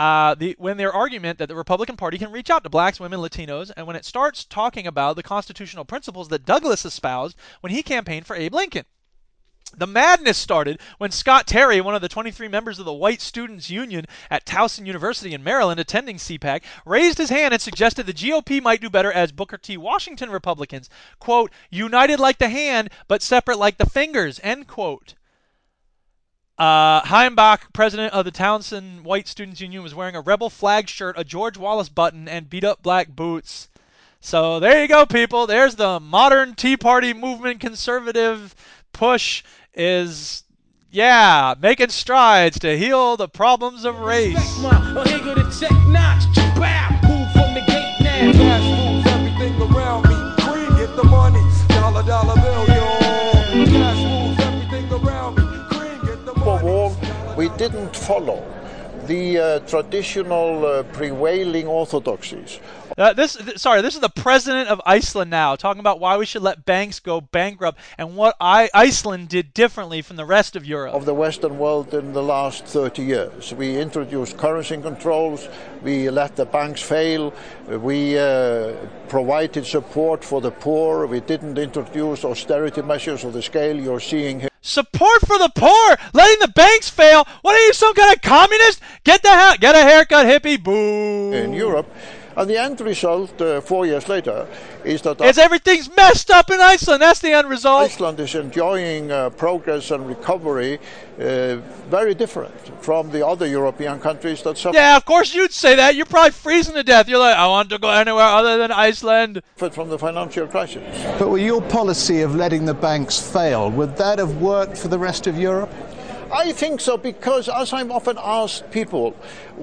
uh, the, when their argument that the Republican Party can reach out to blacks, women, Latinos, and when it starts talking about the constitutional principles that Douglass espoused when he campaigned for Abe Lincoln. The madness started when Scott Terry, one of the 23 members of the White Students Union at Towson University in Maryland attending CPAC, raised his hand and suggested the GOP might do better as Booker T. Washington Republicans, quote, united like the hand, but separate like the fingers, end quote. Uh, Heimbach, president of the Towson White Students Union, was wearing a rebel flag shirt, a George Wallace button, and beat up black boots. So there you go, people. There's the modern Tea Party movement conservative push is, yeah, making strides to heal the problems of race. We didn't follow the uh, traditional uh, prevailing orthodoxies. Uh, this, th- sorry, this is the president of Iceland now talking about why we should let banks go bankrupt and what I, Iceland did differently from the rest of Europe. Of the Western world in the last 30 years. We introduced currency controls, we let the banks fail, we uh, provided support for the poor, we didn't introduce austerity measures of the scale you're seeing here. Support for the poor, letting the banks fail. What are you, some kind of communist? Get the ha- get a haircut, hippie. Boo. In Europe, and the end result, uh, four years later, is that is everything's messed up in Iceland. That's the end result. Iceland is enjoying uh, progress and recovery, uh, very different from the other European countries that suffer. Yeah, of course you'd say that. You're probably freezing to death. You're like, I want to go anywhere other than Iceland. But From the financial crisis. But with your policy of letting the banks fail, would that have worked for the rest of Europe? I think so because, as I'm often asked people,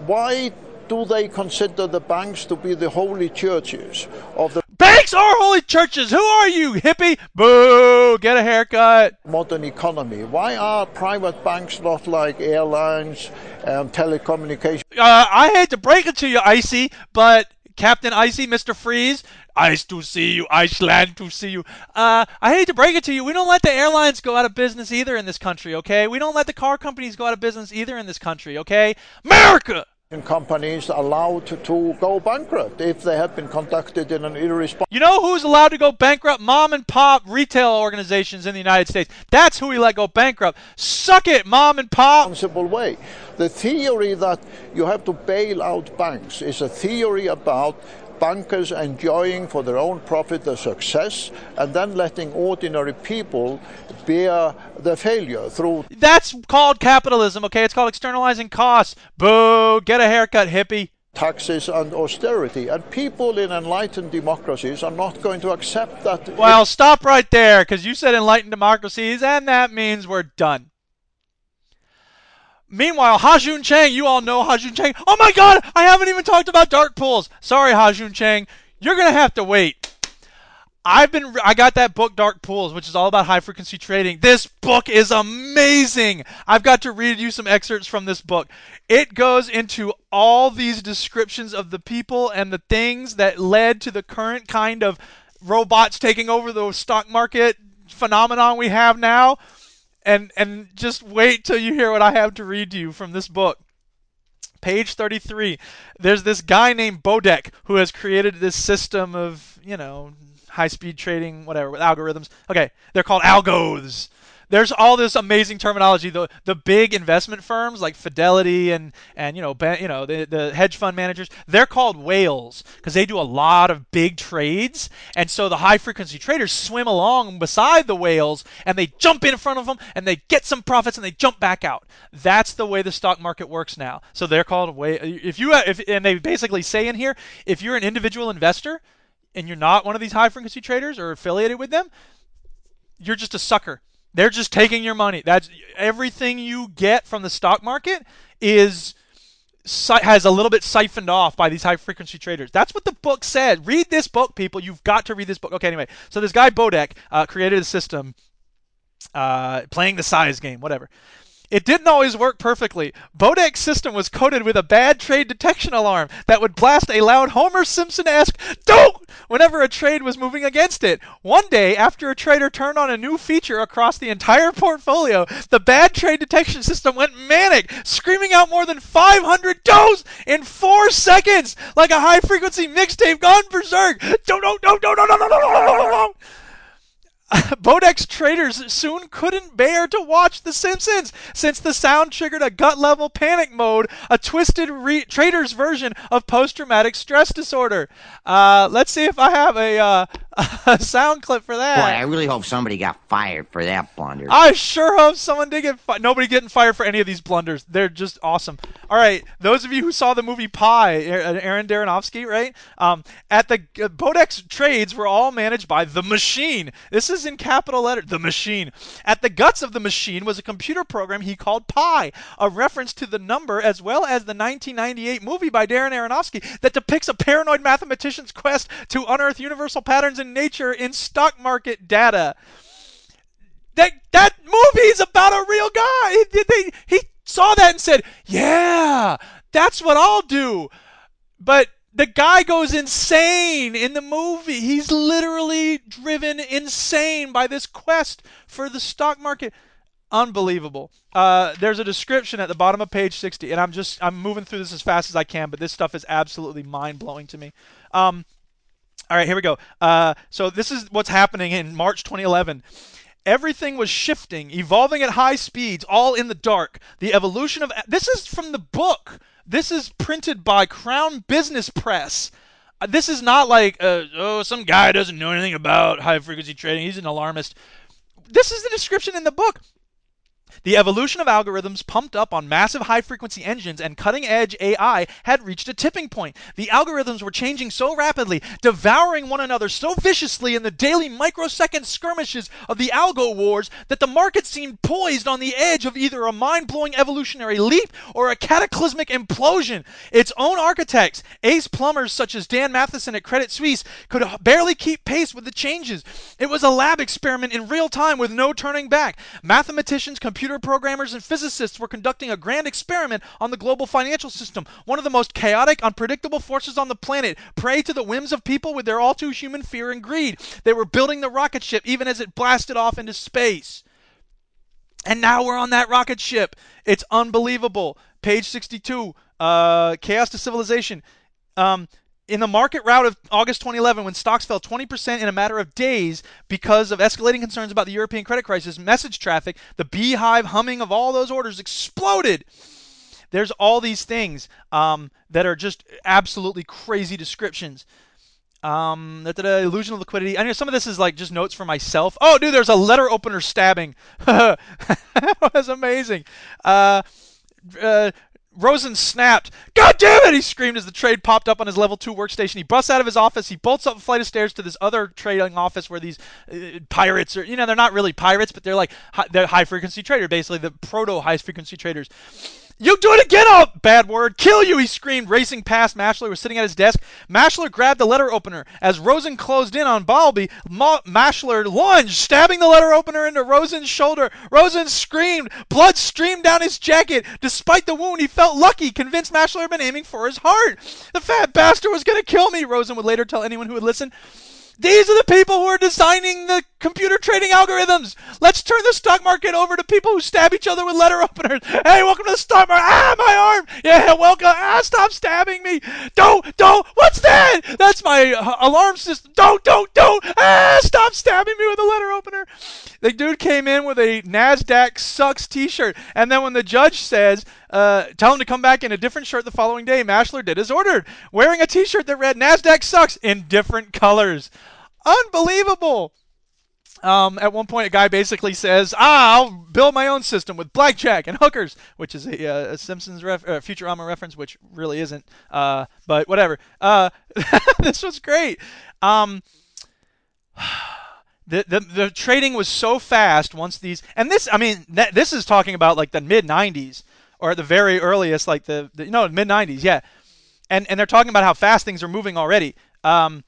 why do they consider the banks to be the holy churches of the banks are holy churches who are you hippie boo get a haircut modern economy why are private banks not like airlines and telecommunications uh, i hate to break it to you icy but captain icy mr freeze Ice to see you, Iceland to see you. Uh, I hate to break it to you, we don't let the airlines go out of business either in this country, okay? We don't let the car companies go out of business either in this country, okay? America! Companies allowed to, go bankrupt if they have been conducted in an irresponsible. You know who's allowed to go bankrupt? Mom and pop retail organizations in the United States. That's who we let go bankrupt. Suck it, mom and pop. Responsible way. The theory that you have to bail out banks is a theory about bankers enjoying for their own profit the success and then letting ordinary people bear the failure through That's called capitalism, okay? It's called externalizing costs. Boo! Get a haircut, hippie. taxes and austerity. And people in enlightened democracies are not going to accept that. Well, stop right there, because you said enlightened democracies, and that means we're done. Meanwhile, Ha-Joon Chang, you all know Ha-Joon Chang. Oh my god, I haven't even talked about dark pools. Sorry, Ha-Joon Chang. You're going to have to wait. I've been I got that book Dark Pools, which is all about high frequency trading. This book is amazing. I've got to read you some excerpts from this book. It goes into all these descriptions of the people and the things that led to the current kind of robots taking over the stock market phenomenon we have now. And and just wait till you hear what I have to read to you from this book. Page 33 there's this guy named Bodek who has created this system of you know high speed trading whatever with algorithms. Okay they're called algos there's all this amazing terminology. The the big investment firms like Fidelity and and you know ben, you know the the hedge fund managers they're called whales because they do a lot of big trades. And so the high frequency traders swim along beside the whales and they jump in front of them and they get some profits and they jump back out. That's the way the stock market works now. So they're called whale if you if and they basically say in here if you're an individual investor and you're not one of these high frequency traders or affiliated with them you're just a sucker they're just taking your money. That's everything you get from the stock market is has a little bit siphoned off by these high frequency traders. That's what the book said. Read this book, people. You've got to read this book. Okay, anyway, so this guy Bodek uh, created a system, uh, playing the size game, whatever. It didn't always work perfectly. Bodek's system was coded with a bad trade detection alarm that would blast a loud Homer Simpson-esque "Don't!" whenever a trade was moving against it. One day, after a trader turned on a new feature across the entire portfolio, the bad trade detection system went manic, screaming out more than 500 "Don'ts!" in four seconds, like a high-frequency mixtape gone berserk. Don't, don't, don't, don't, don't, don't, don't, don't, don't. <laughs> Bodek's traders soon couldn't bear to watch The Simpsons since the sound triggered a gut level panic mode, a twisted re- trader's version of post traumatic stress disorder. Uh, let's see if I have a, uh, <laughs> a sound clip for that. Boy, I really hope somebody got fired for that blunder. I sure hope someone did get fired. Nobody getting fired for any of these blunders. They're just awesome. All right, those of you who saw the movie Pi, Aaron Aronofsky, right? Um, at the uh, Bodek's trades were all managed by the machine. This is in capital letters. The machine. At the guts of the machine was a computer program he called Pi, a reference to the number as well as the 1998 movie by Darren Aronofsky that depicts a paranoid mathematician's quest to unearth universal patterns in nature in stock market data. That that movie is about a real guy. He, they, he saw that and said, "Yeah, that's what I'll do." But the guy goes insane in the movie. He's literally driven insane by this quest for the stock market. Unbelievable. Uh, there's a description at the bottom of page 60, and I'm just I'm moving through this as fast as I can, but this stuff is absolutely mind blowing to me. Um, all right, here we go. Uh, so this is what's happening in March 2011. Everything was shifting, evolving at high speeds, all in the dark. The evolution of this is from the book. This is printed by Crown Business Press. Uh, this is not like uh, oh some guy doesn't know anything about high frequency trading. He's an alarmist. This is the description in the book. The evolution of algorithms pumped up on massive high frequency engines and cutting edge AI had reached a tipping point. The algorithms were changing so rapidly, devouring one another so viciously in the daily microsecond skirmishes of the algo wars, that the market seemed poised on the edge of either a mind blowing evolutionary leap or a cataclysmic implosion. Its own architects, ace plumbers such as Dan Mathisson at Credit Suisse, could barely keep pace with the changes. It was a lab experiment in real time with no turning back. Mathematicians, computers, computer programmers and physicists were conducting a grand experiment on the global financial system, one of the most chaotic, unpredictable forces on the planet, prey to the whims of people with their all too human fear and greed. They were building the rocket ship even as it blasted off into space. And now we're on that rocket ship. It's unbelievable. Page 62, uh, Chaos to Civilization. Um, in the market rout of August 2011, when stocks fell 20% in a matter of days because of escalating concerns about the European credit crisis, message traffic, the beehive humming of all those orders exploded. there's all these things um, that are just absolutely crazy descriptions. Um, da, da, da, illusion of liquidity. I know some of this is like just notes for myself. Oh, dude, there's a letter opener stabbing. <laughs> that was amazing. Uh, uh, Rosen snapped. God damn it! He screamed as the trade popped up on his level two workstation. He busts out of his office. He bolts up a flight of stairs to this other trading office where these uh, pirates are. You know, they're not really pirates, but they're like hi- they're high frequency trader, basically the proto high frequency traders. You do it again, oh, bad word. Kill you, he screamed, racing past Mashler, who was sitting at his desk. Mashler grabbed the letter opener. As Rosen closed in on Balby, Ma- Mashler lunged, stabbing the letter opener into Rosen's shoulder. Rosen screamed. Blood streamed down his jacket. Despite the wound, he felt lucky, convinced Mashler had been aiming for his heart. The fat bastard was going to kill me, Rosen would later tell anyone who would listen. These are the people who are designing the computer trading algorithms. Let's turn the stock market over to people who stab each other with letter openers. Hey, welcome to the stock market. Ah, my arm. Yeah, welcome. Ah, stop stabbing me. Don't, don't. What's that? That's my uh, alarm system. Don't, don't, don't. Ah, stop stabbing me with a letter opener. The dude came in with a NASDAQ sucks t shirt. And then when the judge says, uh, tell him to come back in a different shirt the following day, Mashler did as ordered, wearing a t shirt that read NASDAQ sucks in different colors. Unbelievable. Um, at one point, a guy basically says, "Ah, I'll build my own system with blackjack and hookers," which is a, uh, a Simpsons ref- uh, Futurama reference, which really isn't. Uh, but whatever. Uh, <laughs> this was great. Um, <sighs> the, the the trading was so fast once these and this I mean th- this is talking about like the mid 90s or the very earliest like the, the no mid 90s yeah and and they're talking about how fast things are moving already um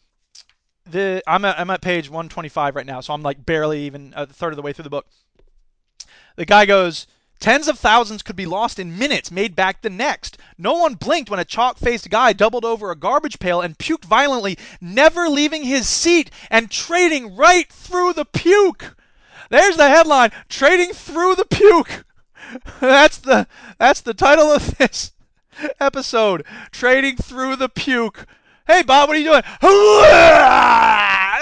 the I'm at, I'm at page 125 right now so I'm like barely even a third of the way through the book the guy goes Tens of thousands could be lost in minutes, made back the next. No one blinked when a chalk faced guy doubled over a garbage pail and puked violently, never leaving his seat and trading right through the puke. There's the headline Trading Through the Puke. <laughs> That's the that's the title of this <laughs> episode. Trading Through the Puke. Hey Bob, what are you doing?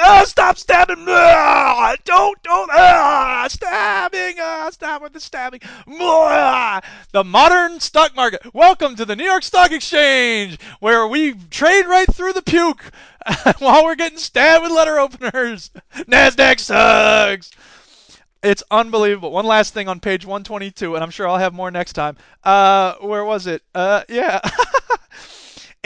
Oh, stop stabbing! Don't, don't! Ah, stabbing! Ah, stop with the stabbing! The modern stock market. Welcome to the New York Stock Exchange, where we trade right through the puke <laughs> while we're getting stabbed with letter openers. Nasdaq sucks. It's unbelievable. One last thing on page 122, and I'm sure I'll have more next time. Uh, where was it? Uh, yeah. <laughs>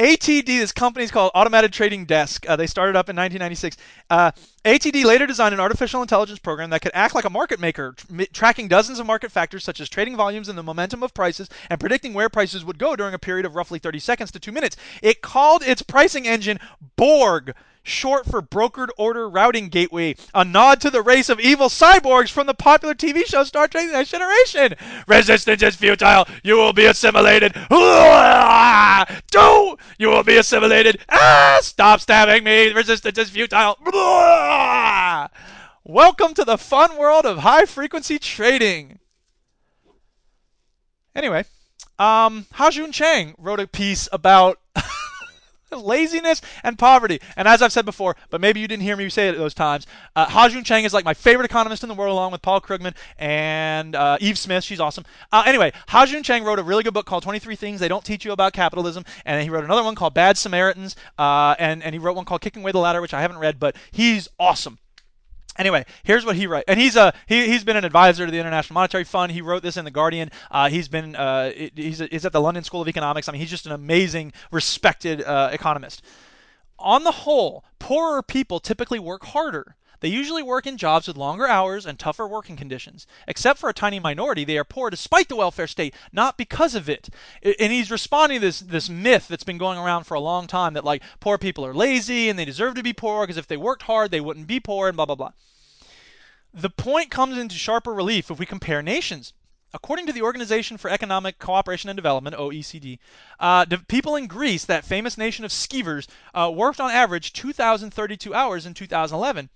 ATD, this company is called Automated Trading Desk. Uh, they started up in 1996. Uh, ATD later designed an artificial intelligence program that could act like a market maker, tr- tracking dozens of market factors such as trading volumes and the momentum of prices and predicting where prices would go during a period of roughly 30 seconds to two minutes. It called its pricing engine Borg short for Brokered Order Routing Gateway, a nod to the race of evil cyborgs from the popular TV show Star Trek The Next Generation. Resistance is futile. You will be assimilated. <laughs> Don't! You will be assimilated. Ah! Stop stabbing me. Resistance is futile. <laughs> Welcome to the fun world of high frequency trading. Anyway, um, Ha-Joon Chang wrote a piece about <laughs> laziness and poverty. And as I've said before, but maybe you didn't hear me say it those times, uh, Ha-Joon Chang is like my favorite economist in the world, along with Paul Krugman and uh, Yves Smith. She's awesome. Uh, anyway, Ha-Joon Chang wrote a really good book called 23 Things They Don't Teach You About Capitalism, and he wrote another one called Bad Samaritans, uh, and, and he wrote one called Kicking Away the Ladder, which I haven't read, but he's awesome. Anyway, here's what he writes, and he's a he, he's been an advisor to the International Monetary Fund. He wrote this in the Guardian. Uh, he's been uh, he's, he's at the London School of Economics. I mean, he's just an amazing, respected uh, economist. On the whole, poorer people typically work harder. They usually work in jobs with longer hours and tougher working conditions. Except for a tiny minority, they are poor despite the welfare state, not because of it. And he's responding to this this myth that's been going around for a long time that like poor people are lazy and they deserve to be poor because if they worked hard they wouldn't be poor and blah blah blah. The point comes into sharper relief if we compare nations. According to the Organization for Economic Cooperation and Development, OECD, uh, people in Greece, that famous nation of skeevers, uh, worked on average 2,032 hours in 2011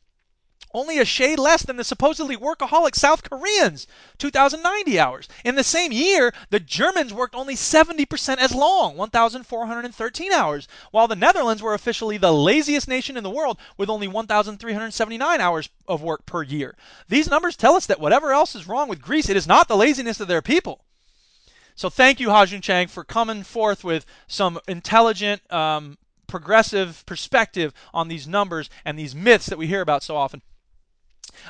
only a shade less than the supposedly workaholic South Koreans, 2,090 hours. In the same year, the Germans worked only 70% as long, 1,413 hours, while the Netherlands were officially the laziest nation in the world with only 1,379 hours of work per year. These numbers tell us that whatever else is wrong with Greece, it is not the laziness of their people. So thank you, Ha-Joon Chang, for coming forth with some intelligent, um, progressive perspective on these numbers and these myths that we hear about so often.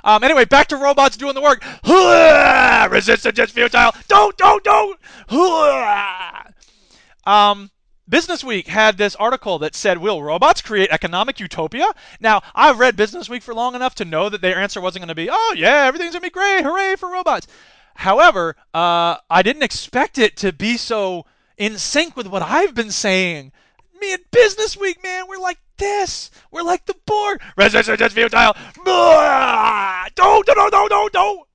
Um, anyway, back to robots doing the work. <laughs> Resistance is futile. Don't, don't, don't. <laughs> Um, Business Week had this article that said, Will robots create economic utopia? Now, I've read Business Week for long enough to know that their answer wasn't going to be, oh, yeah, everything's going to be great. Hooray for robots. However, uh, I didn't expect it to be so in sync with what I've been saying. Me and Business Week, man, we're like this. We're like the Borg. Resistance is futile. Don't, don't, don't, don't, don't.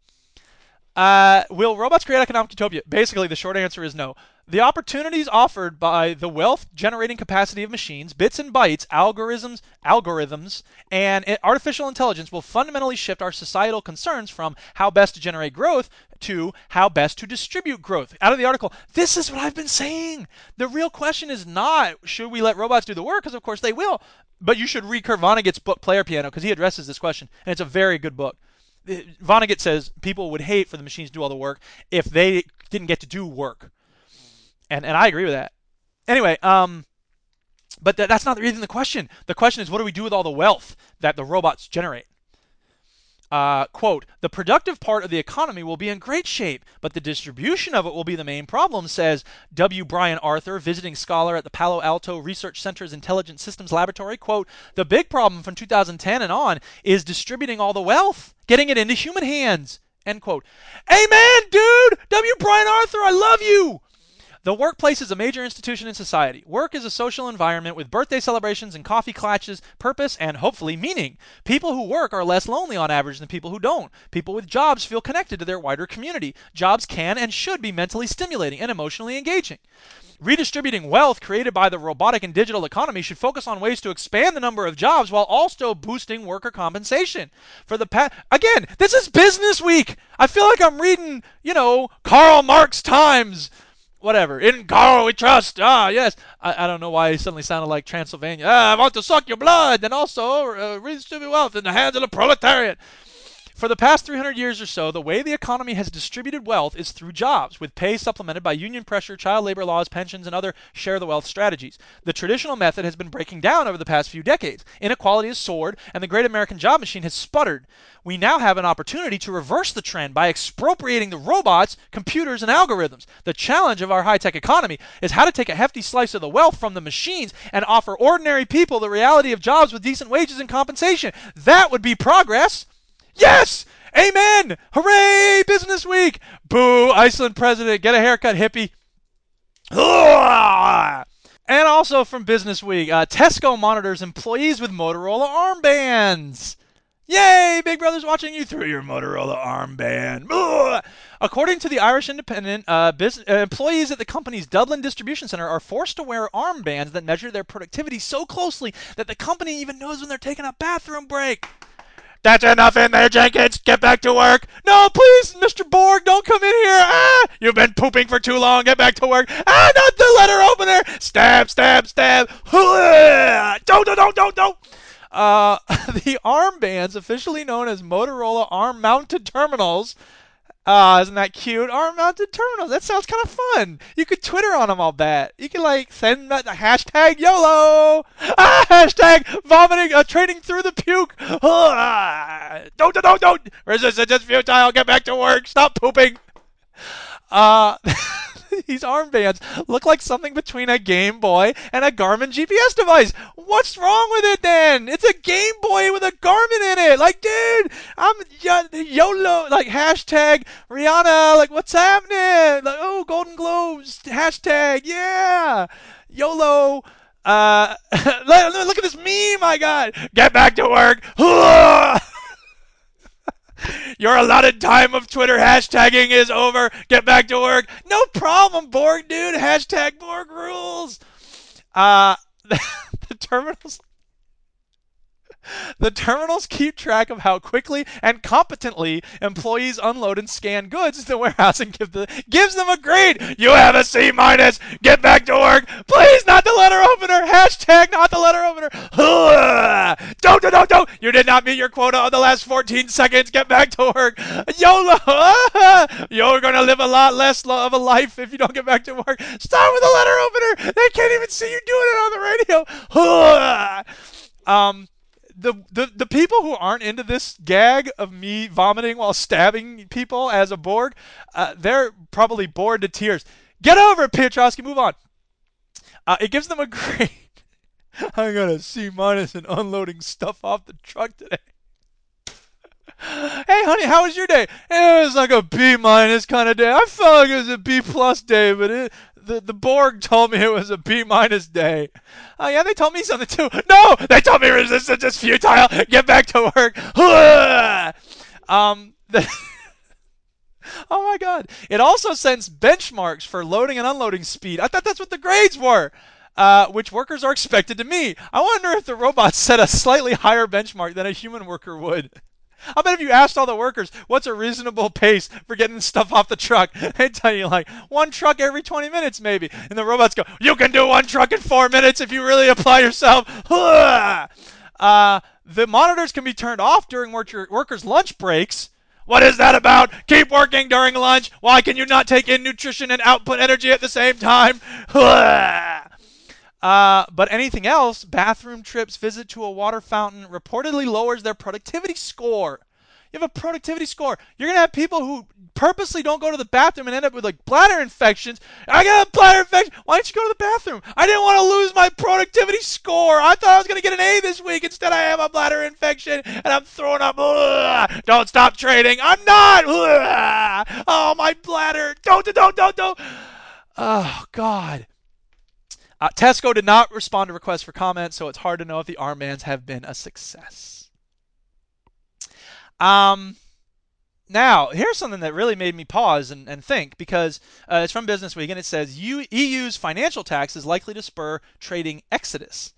Uh, will robots create economic utopia? Basically, the short answer is no. The opportunities offered by the wealth generating capacity of machines, bits and bytes, algorithms, algorithms, and artificial intelligence will fundamentally shift our societal concerns from how best to generate growth to how best to distribute growth. Out of the article, this is what I've been saying. The real question is not should we let robots do the work, because of course they will, but you should read Kurt Vonnegut's book Player Piano because he addresses this question, and it's a very good book. Uh, Vonnegut says people would hate for the machines to do all the work if they didn't get to do work and and I agree with that. Anyway, um, but th- that's not even the question. The question is, what do we do with all the wealth that the robots generate? Uh, quote, the productive part of the economy will be in great shape, but the distribution of it will be the main problem, says W. Brian Arthur, visiting scholar at the Palo Alto Research Center's Intelligent Systems Laboratory. Quote, the big problem from 2010 and on is distributing all the wealth, getting it into human hands. End quote. Amen, dude! W. Brian Arthur, I love you! The workplace is a major institution in society. Work is a social environment with birthday celebrations and coffee clutches, purpose, and hopefully meaning. People who work are less lonely on average than people who don't. People with jobs feel connected to their wider community. Jobs can and should be mentally stimulating and emotionally engaging. Redistributing wealth created by the robotic and digital economy should focus on ways to expand the number of jobs while also boosting worker compensation. For the past, again, this is business week. I feel like I'm reading, you know, Karl Marx Times whatever. In Karl we trust. Ah, yes. I, I don't know why he suddenly sounded like Transylvania. Ah, I want to suck your blood and also uh, redistribute wealth in the hands of the proletariat. For the past 300 years or so, the way the economy has distributed wealth is through jobs, with pay supplemented by union pressure, child labor laws, pensions, and other share the wealth strategies. The traditional method has been breaking down over the past few decades. Inequality has soared, and the great American job machine has sputtered. We now have an opportunity to reverse the trend by expropriating the robots, computers, and algorithms. The challenge of our high tech economy is how to take a hefty slice of the wealth from the machines and offer ordinary people the reality of jobs with decent wages and compensation. That would be progress. Yes! Amen! Hooray! Business Week! Boo! Iceland president, get a haircut, hippie. And also from Business Week, uh, Tesco monitors employees with Motorola armbands. Yay! Big Brother's watching you through your Motorola armband. According to the Irish Independent, uh, uh, employees at the company's Dublin distribution center are forced to wear armbands that measure their productivity so closely that the company even knows when they're taking a bathroom break. That's enough in there, Jenkins. Get back to work. No, please, Mr. Borg, don't come in here. Ah, you've been pooping for too long. Get back to work. Ah, not the letter opener. Stab, stab, stab. <laughs> Don't, don't, don't, don't, don't. Uh, <laughs> the armbands, officially known as Motorola arm mounted terminals, Ah, uh, isn't that cute? Arm mounted terminals. That sounds kind of fun. You could Twitter on them, I'll bet. You could like send that the hashtag YOLO. Ah, hashtag vomiting, uh, trading through the puke. Ah, don't, don't, don't. Resistance just futile. Get back to work. Stop pooping. Uh, <laughs> <laughs> these armbands look like something between a Game Boy and a Garmin GPS device. What's wrong with it then? It's a Game Boy with a Garmin in it. Like, dude, I'm YOLO, like hashtag Rihanna, like, what's happening? Like, oh, Golden Globes, hashtag, yeah, YOLO. Uh, <laughs> look at this meme I got. Get back to work. <laughs> Your allotted time of Twitter hashtagging is over. Get back to work. No problem, Borg, dude. Hashtag Borg rules. Uh, <laughs> the terminals the terminals keep track of how quickly and competently employees unload and scan goods in the warehouse and give the, gives them a grade. You have a C minus. Get back to work. Please, not the letter opener. Hashtag not the letter opener. Don't, don't, don't, don't. You did not meet your quota on the last 14 seconds. Get back to work. YOLO. <laughs> You're going to live a lot less of a life if you don't get back to work. Start with a letter opener. They can't even see you doing it on the radio. um, the, the the people who aren't into this gag of me vomiting while stabbing people as a Borg, uh, they're probably bored to tears. Get over it, Piotrowski. Move on. Uh, it gives them a <laughs> grade. I got a C minus in unloading stuff off the truck today. hey, honey, how was your day? It was like a B minus kind of day. I felt like it was a B plus day, but it, the the Borg told me it was a B minus day. Oh yeah, they told me something too. No, they told me resistance is futile. Get back to work. <laughs> um. The <laughs> oh my god! It also sends benchmarks for loading and unloading speed. I thought that's what the grades were. Uh, which workers are expected to meet. I wonder if the robots set a slightly higher benchmark than a human worker would. I bet if you asked all the workers what's a reasonable pace for getting stuff off the truck, <laughs> they'd tell you like one truck every 20 minutes maybe. And the robots go, you can do one truck in four minutes if you really apply yourself. <laughs> Uh, the monitors can be turned off during worker, workers' lunch breaks. What is that about? Keep working during lunch. Why can you not take in nutrition and output energy at the same time? <laughs> Uh, but anything else, bathroom trips, visit to a water fountain, reportedly lowers their productivity score. You have a productivity score. You're going to have people who purposely don't go to the bathroom and end up with like bladder infections. I got a bladder infection. Why don't you go to the bathroom? I didn't want to lose my productivity score. I thought I was going to get an A this week. Instead, I have a bladder infection and I'm throwing up. Ugh. Don't stop trading. I'm not. Ugh. Oh, my bladder. Don't, don't, don't, don't. Oh, God. Uh, Tesco did not respond to requests for comment, so it's hard to know if the armbands have been a success. Um, now, here's something that really made me pause and, and think because uh, it's from Business Week and it says EU's financial tax is likely to spur trading exodus.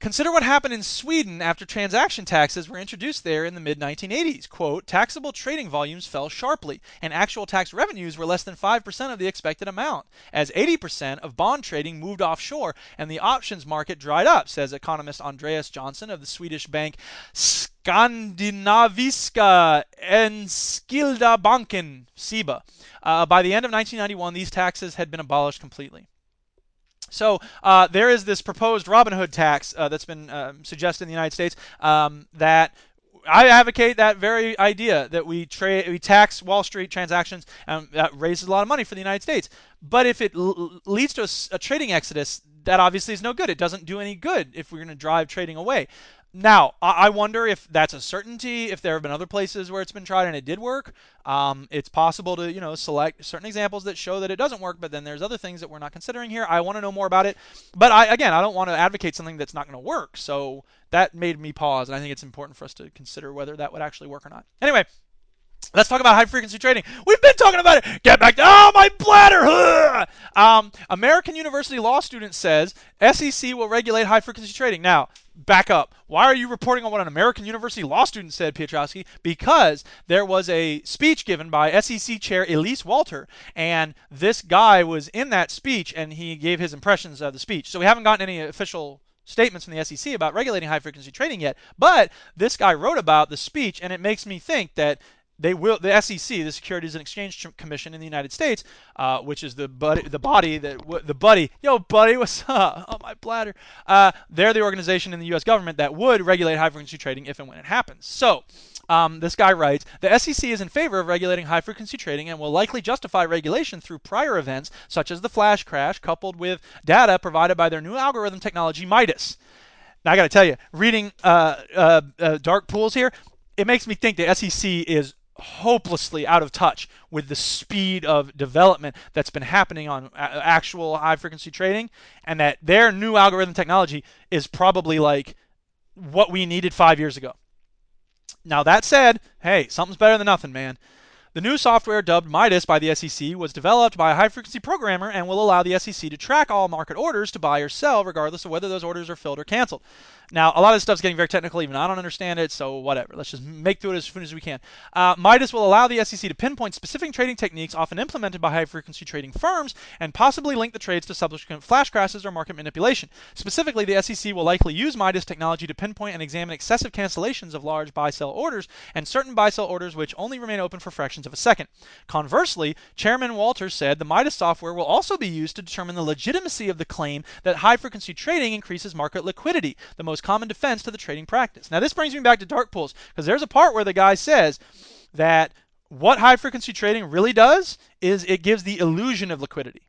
Consider what happened in Sweden after transaction taxes were introduced there in the mid 1980s. Quote, taxable trading volumes fell sharply, and actual tax revenues were less than 5% of the expected amount, as 80% of bond trading moved offshore and the options market dried up, says economist Andreas Johnson of the Swedish bank Skandinaviska Enskilda Banken, SIBA. Uh, by the end of 1991, these taxes had been abolished completely. So uh, there is this proposed Robinhood tax uh, that's been um, suggested in the United States um, that I advocate that very idea that we we tax Wall Street transactions and that raises a lot of money for the United States. But if it l- leads to a, trading exodus, that obviously is no good. It doesn't do any good if we're going to drive trading away. Now, I wonder if that's a certainty. If there have been other places where it's been tried and it did work, um, it's possible to you know select certain examples that show that it doesn't work. But then there's other things that we're not considering here. I want to know more about it. But I again, I don't want to advocate something that's not going to work. So that made me pause, and I think it's important for us to consider whether that would actually work or not. Anyway. Let's talk about high frequency trading. We've been talking about it. Get back to oh my bladder. <laughs> Um, American University law student says SEC will regulate high frequency trading. Now, back up. Why are you reporting on what an American University law student said, Piotrowski? Because there was a speech given by SEC Chair Elisse Walter, and this guy was in that speech, and he gave his impressions of the speech. So we haven't gotten any official statements from the SEC about regulating high frequency trading yet, but this guy wrote about the speech, and it makes me think that they will the SEC, the Securities and Exchange Commission in the United States, uh, which is the buddy, the body that the buddy, yo buddy, what's up? <laughs> Oh my bladder. Uh, they're the organization in the U.S. government that would regulate high frequency trading if and when it happens. So. Um, this guy writes The SEC is in favor of regulating high frequency trading and will likely justify regulation through prior events such as the flash crash, coupled with data provided by their new algorithm technology, Midas. Now, I got to tell you, reading uh, uh, uh, Dark Pools here, it makes me think the SEC is hopelessly out of touch with the speed of development that's been happening on uh, actual high frequency trading and that their new algorithm technology is probably like what we needed 5 years ago. Now that said, hey, something's better than nothing, man. The new software dubbed Midas by the SEC was developed by a high frequency programmer and will allow the SEC to track all market orders to buy or sell, regardless of whether those orders are filled or canceled. Now, a lot of stuff's getting very technical. Even I don't understand it, so whatever. Let's just make through it as soon as we can. Uh, Midas will allow the SEC to pinpoint specific trading techniques often implemented by high frequency trading firms and possibly link the trades to subsequent flash crashes or market manipulation. Specifically, the SEC will likely use Midas technology to pinpoint and examine excessive cancellations of large buy sell orders and certain buy sell orders which only remain open for fractions of a second. Conversely, Chairman Walters said the Midas software will also be used to determine the legitimacy of the claim that high frequency trading increases market liquidity, the most common defense to the trading practice. Now, this brings me back to dark pools because there's a part where the guy says that what high frequency trading really does is it gives the illusion of liquidity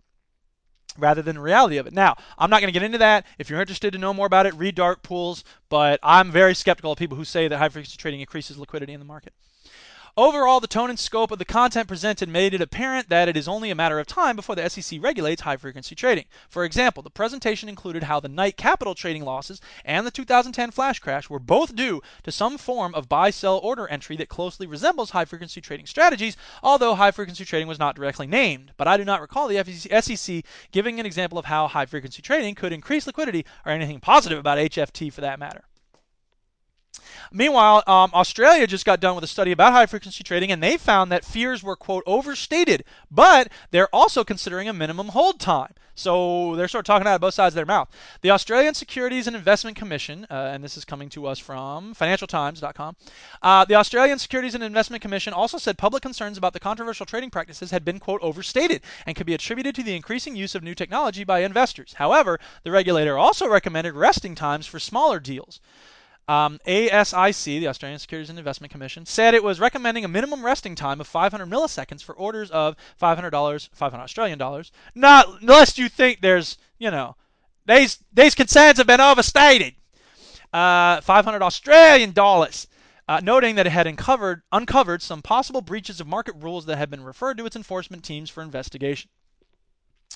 rather than the reality of it. Now, I'm not going to get into that. If you're interested to know more about it, read Dark Pools, but I'm very skeptical of people who say that high frequency trading increases liquidity in the market. Overall, the tone and scope of the content presented made it apparent that it is only a matter of time before the SEC regulates high frequency trading. For example, the presentation included how the Knight Capital trading losses and the 2010 flash crash were both due to some form of buy sell order entry that closely resembles high frequency trading strategies, although high frequency trading was not directly named. But I do not recall the SEC giving an example of how high frequency trading could increase liquidity or anything positive about HFT for that matter. Meanwhile, um, Australia just got done with a study about high frequency trading, and they found that fears were, quote, overstated, but they're also considering a minimum hold time. So they're sort of talking out of both sides of their mouth. The Australian Securities and Investment Commission, uh, and this is coming to us from financialtimes.com, uh, the Australian Securities and Investment Commission also said public concerns about the controversial trading practices had been, quote, overstated and could be attributed to the increasing use of new technology by investors. However, the regulator also recommended resting times for smaller deals. Um, ASIC, the Australian Securities and Investment Commission, said it was recommending a minimum resting time of 500 milliseconds for orders of $500, 500 Australian dollars. Not unless you think there's, you know, these these concerns have been overstated. Uh, 500 Australian dollars. Uh, noting that it had uncovered, uncovered some possible breaches of market rules that had been referred to its enforcement teams for investigation.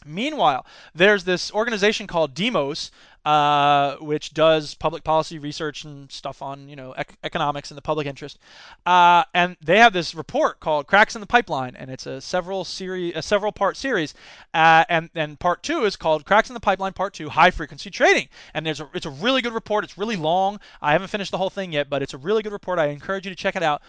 Meanwhile, there's this organization called Demos, uh, which does public policy research and stuff on you know ec- economics and the public interest, uh, and they have this report called "Cracks in the Pipeline," and it's a several series, a several part series, uh, and and part two is called "Cracks in the Pipeline" Part Two: High Frequency Trading, and there's a it's a really good report. It's really long. I haven't finished the whole thing yet, but it's a really good report. I encourage you to check it out.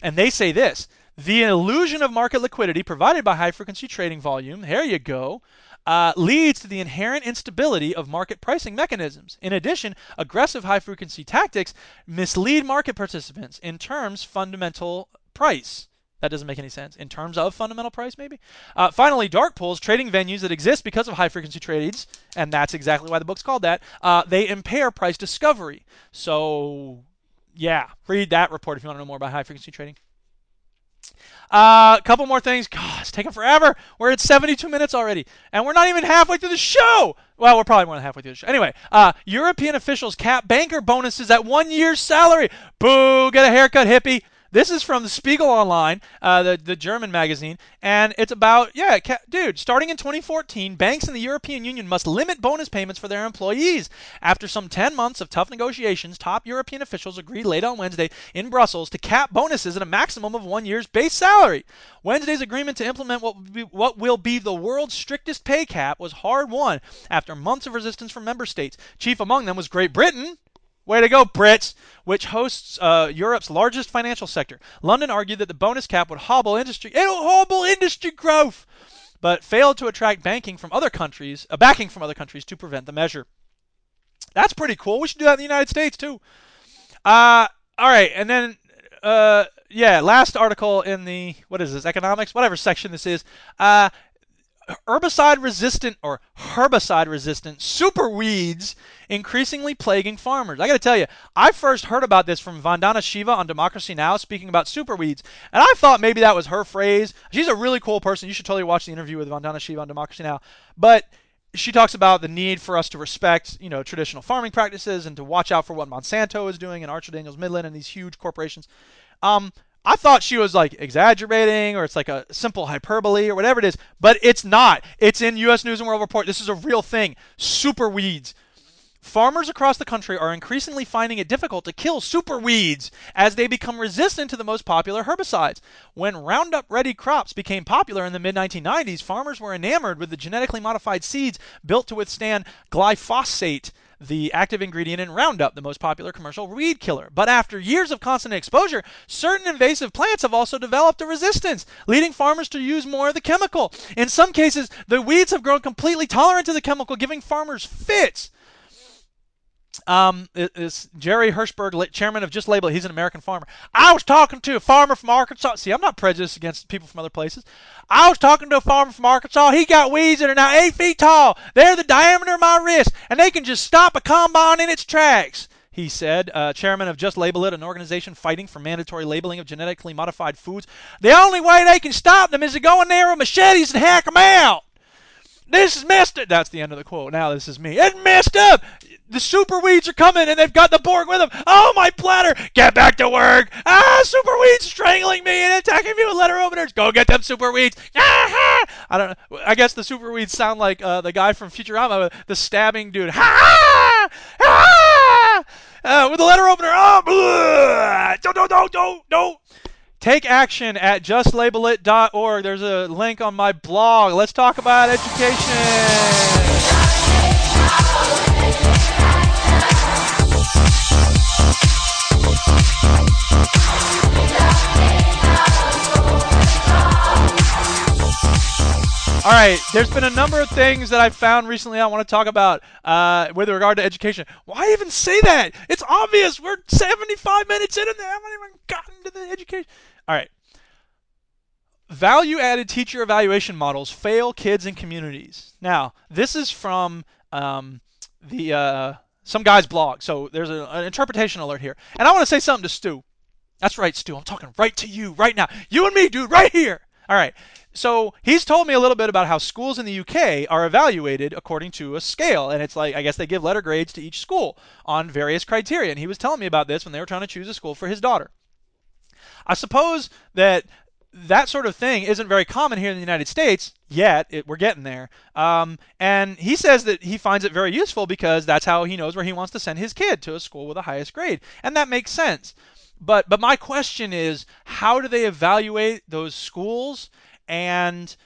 And they say this: the illusion of market liquidity provided by high frequency trading volume. There you go uh, leads to the inherent instability of market pricing mechanisms. In addition, aggressive high frequency tactics mislead market participants in terms fundamental price. That doesn't make any sense. In terms of fundamental price, maybe? Uh, finally, dark pools, trading venues that exist because of high frequency trades, and that's exactly why the book's called that, uh, they impair price discovery. So, yeah, read that report if you want to know more about high frequency trading. A uh, couple more things. God, it's taking forever. We're at 72 minutes already, and we're not even halfway through the show. Well, we're probably more than halfway through the show. Anyway, uh, European officials cap banker bonuses at one year's salary. Boo! Get a haircut, hippie. This is from the Spiegel Online, uh, the the German magazine, and it's about yeah, ca- dude. Starting in 2014, banks in the European Union must limit bonus payments for their employees. After some 10 months of tough negotiations, top European officials agreed late on Wednesday in Brussels to cap bonuses at a maximum of one year's base salary. Wednesday's agreement to implement what be, what will be the world's strictest pay cap was hard won after months of resistance from member states. Chief among them was Great Britain Way to go, Brits! Which hosts uh, Europe's largest financial sector. London argued that the bonus cap would hobble industry. It'll hobble industry growth, but failed to attract banking from other countries, uh, backing from other countries to prevent the measure. That's pretty cool. We should do that in the United States too. Uh, all right, and then uh, yeah, last article in the what is this economics, whatever section this is. Uh, herbicide resistant or herbicide resistant super weeds increasingly plaguing farmers. I got to tell you, I first heard about this from Vandana Shiva on Democracy Now! speaking about super weeds, and I thought maybe that was her phrase. She's a really cool person. You should totally watch the interview with Vandana Shiva on Democracy Now! But she talks about the need for us to respect, you know, traditional farming practices and to watch out for what Monsanto is doing and Archer Daniels Midland and these huge corporations. Um, I thought she was like exaggerating or it's like a simple hyperbole or whatever it is, but it's not. It's in U.S. News and World Report. This is a real thing. Super weeds Farmers across the country are increasingly finding it difficult to kill super weeds as they become resistant to the most popular herbicides. When Roundup Ready crops became popular in the mid 1990s, farmers were enamored with the genetically modified seeds built to withstand glyphosate, the active ingredient in Roundup, the most popular commercial weed killer. But after years of constant exposure, certain invasive plants have also developed a resistance, leading farmers to use more of the chemical. In some cases, the weeds have grown completely tolerant to the chemical, giving farmers fits. Um, is Jerry Hirshberg, chairman of Just Label. It, he's an American farmer. I was talking to a farmer from Arkansas. See, I'm not prejudiced against people from other places. I was talking to a farmer from Arkansas. He got weeds that are now eight feet tall. They're the diameter of my wrist, and they can just stop a combine in its tracks. He said, uh, chairman of Just Label It, an organization fighting for mandatory labeling of genetically modified foods. The only way they can stop them is to go in there with machetes and hack them out. This is messed up. That's the end of the quote. Now this is me. It's messed up. The super weeds are coming and they've got the Borg with them. Oh, my platter. Get back to work. Ah, super weeds strangling me and attacking me with letter openers. Go get them super weeds. Ah, ha! I don't know. I guess the super weeds sound like uh, the guy from Futurama, the stabbing dude. Ha ha! Uh, with the letter opener. Oh, blah. don't, don't, don't, don't, don't. Take action at justlabelit.org. There's a link on my blog. Let's talk about education. All right, there's been a number of things that I've found recently I want to talk about uh, with regard to education. Why even say that? It's obvious. We're 75 minutes in and they haven't even gotten to the education. All right. Value added teacher evaluation models fail kids and communities. Now, this is from um, the uh, some guy's blog. So there's a, an interpretation alert here. And I want to say something to Stu. That's right, Stu. I'm talking right to you right now. You and me, dude, right here. All right. So he's told me a little bit about how schools in the UK are evaluated according to a scale, and it's like I guess they give letter grades to each school on various criteria. And he was telling me about this when they were trying to choose a school for his daughter. I suppose that that sort of thing isn't very common here in the United States yet. It, we're getting there. Um, and he says that he finds it very useful because that's how he knows where he wants to send his kid to a school with the highest grade, and that makes sense. But but my question is, how do they evaluate those schools? and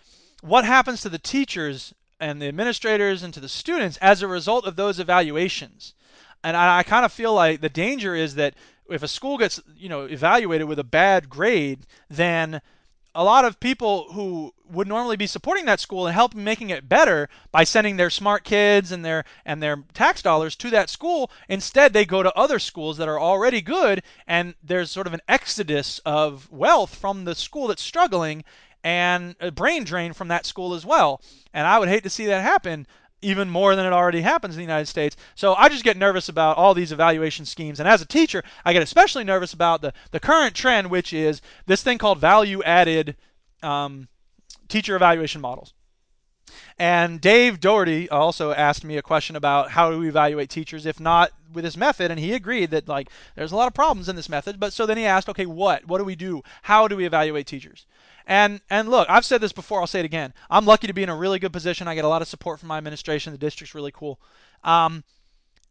what happens to the teachers and the administrators and to the students as a result of those evaluations. And I, I kind of feel like the danger is that if a school gets you know evaluated with a bad grade, then a lot of people who would normally be supporting that school and helping making it better by sending their smart kids and their and their tax dollars to that school instead they go to other schools that are already good and there's sort of an exodus of wealth from the school that's struggling and a brain drain from that school as well. And I would hate to see that happen even more than it already happens in the United States. So I just get nervous about all these evaluation schemes. And as a teacher, I get especially nervous about the, the current trend, which is this thing called value added um, teacher evaluation models. And Dave Doherty also asked me a question about how do we evaluate teachers if not with this method, and he agreed that like there's a lot of problems in this method. But so then he asked, okay, what? What do we do? How do we evaluate teachers? And and look, I've said this before. I'll say it again. I'm lucky to be in a really good position. I get a lot of support from my administration. The district's really cool. Um,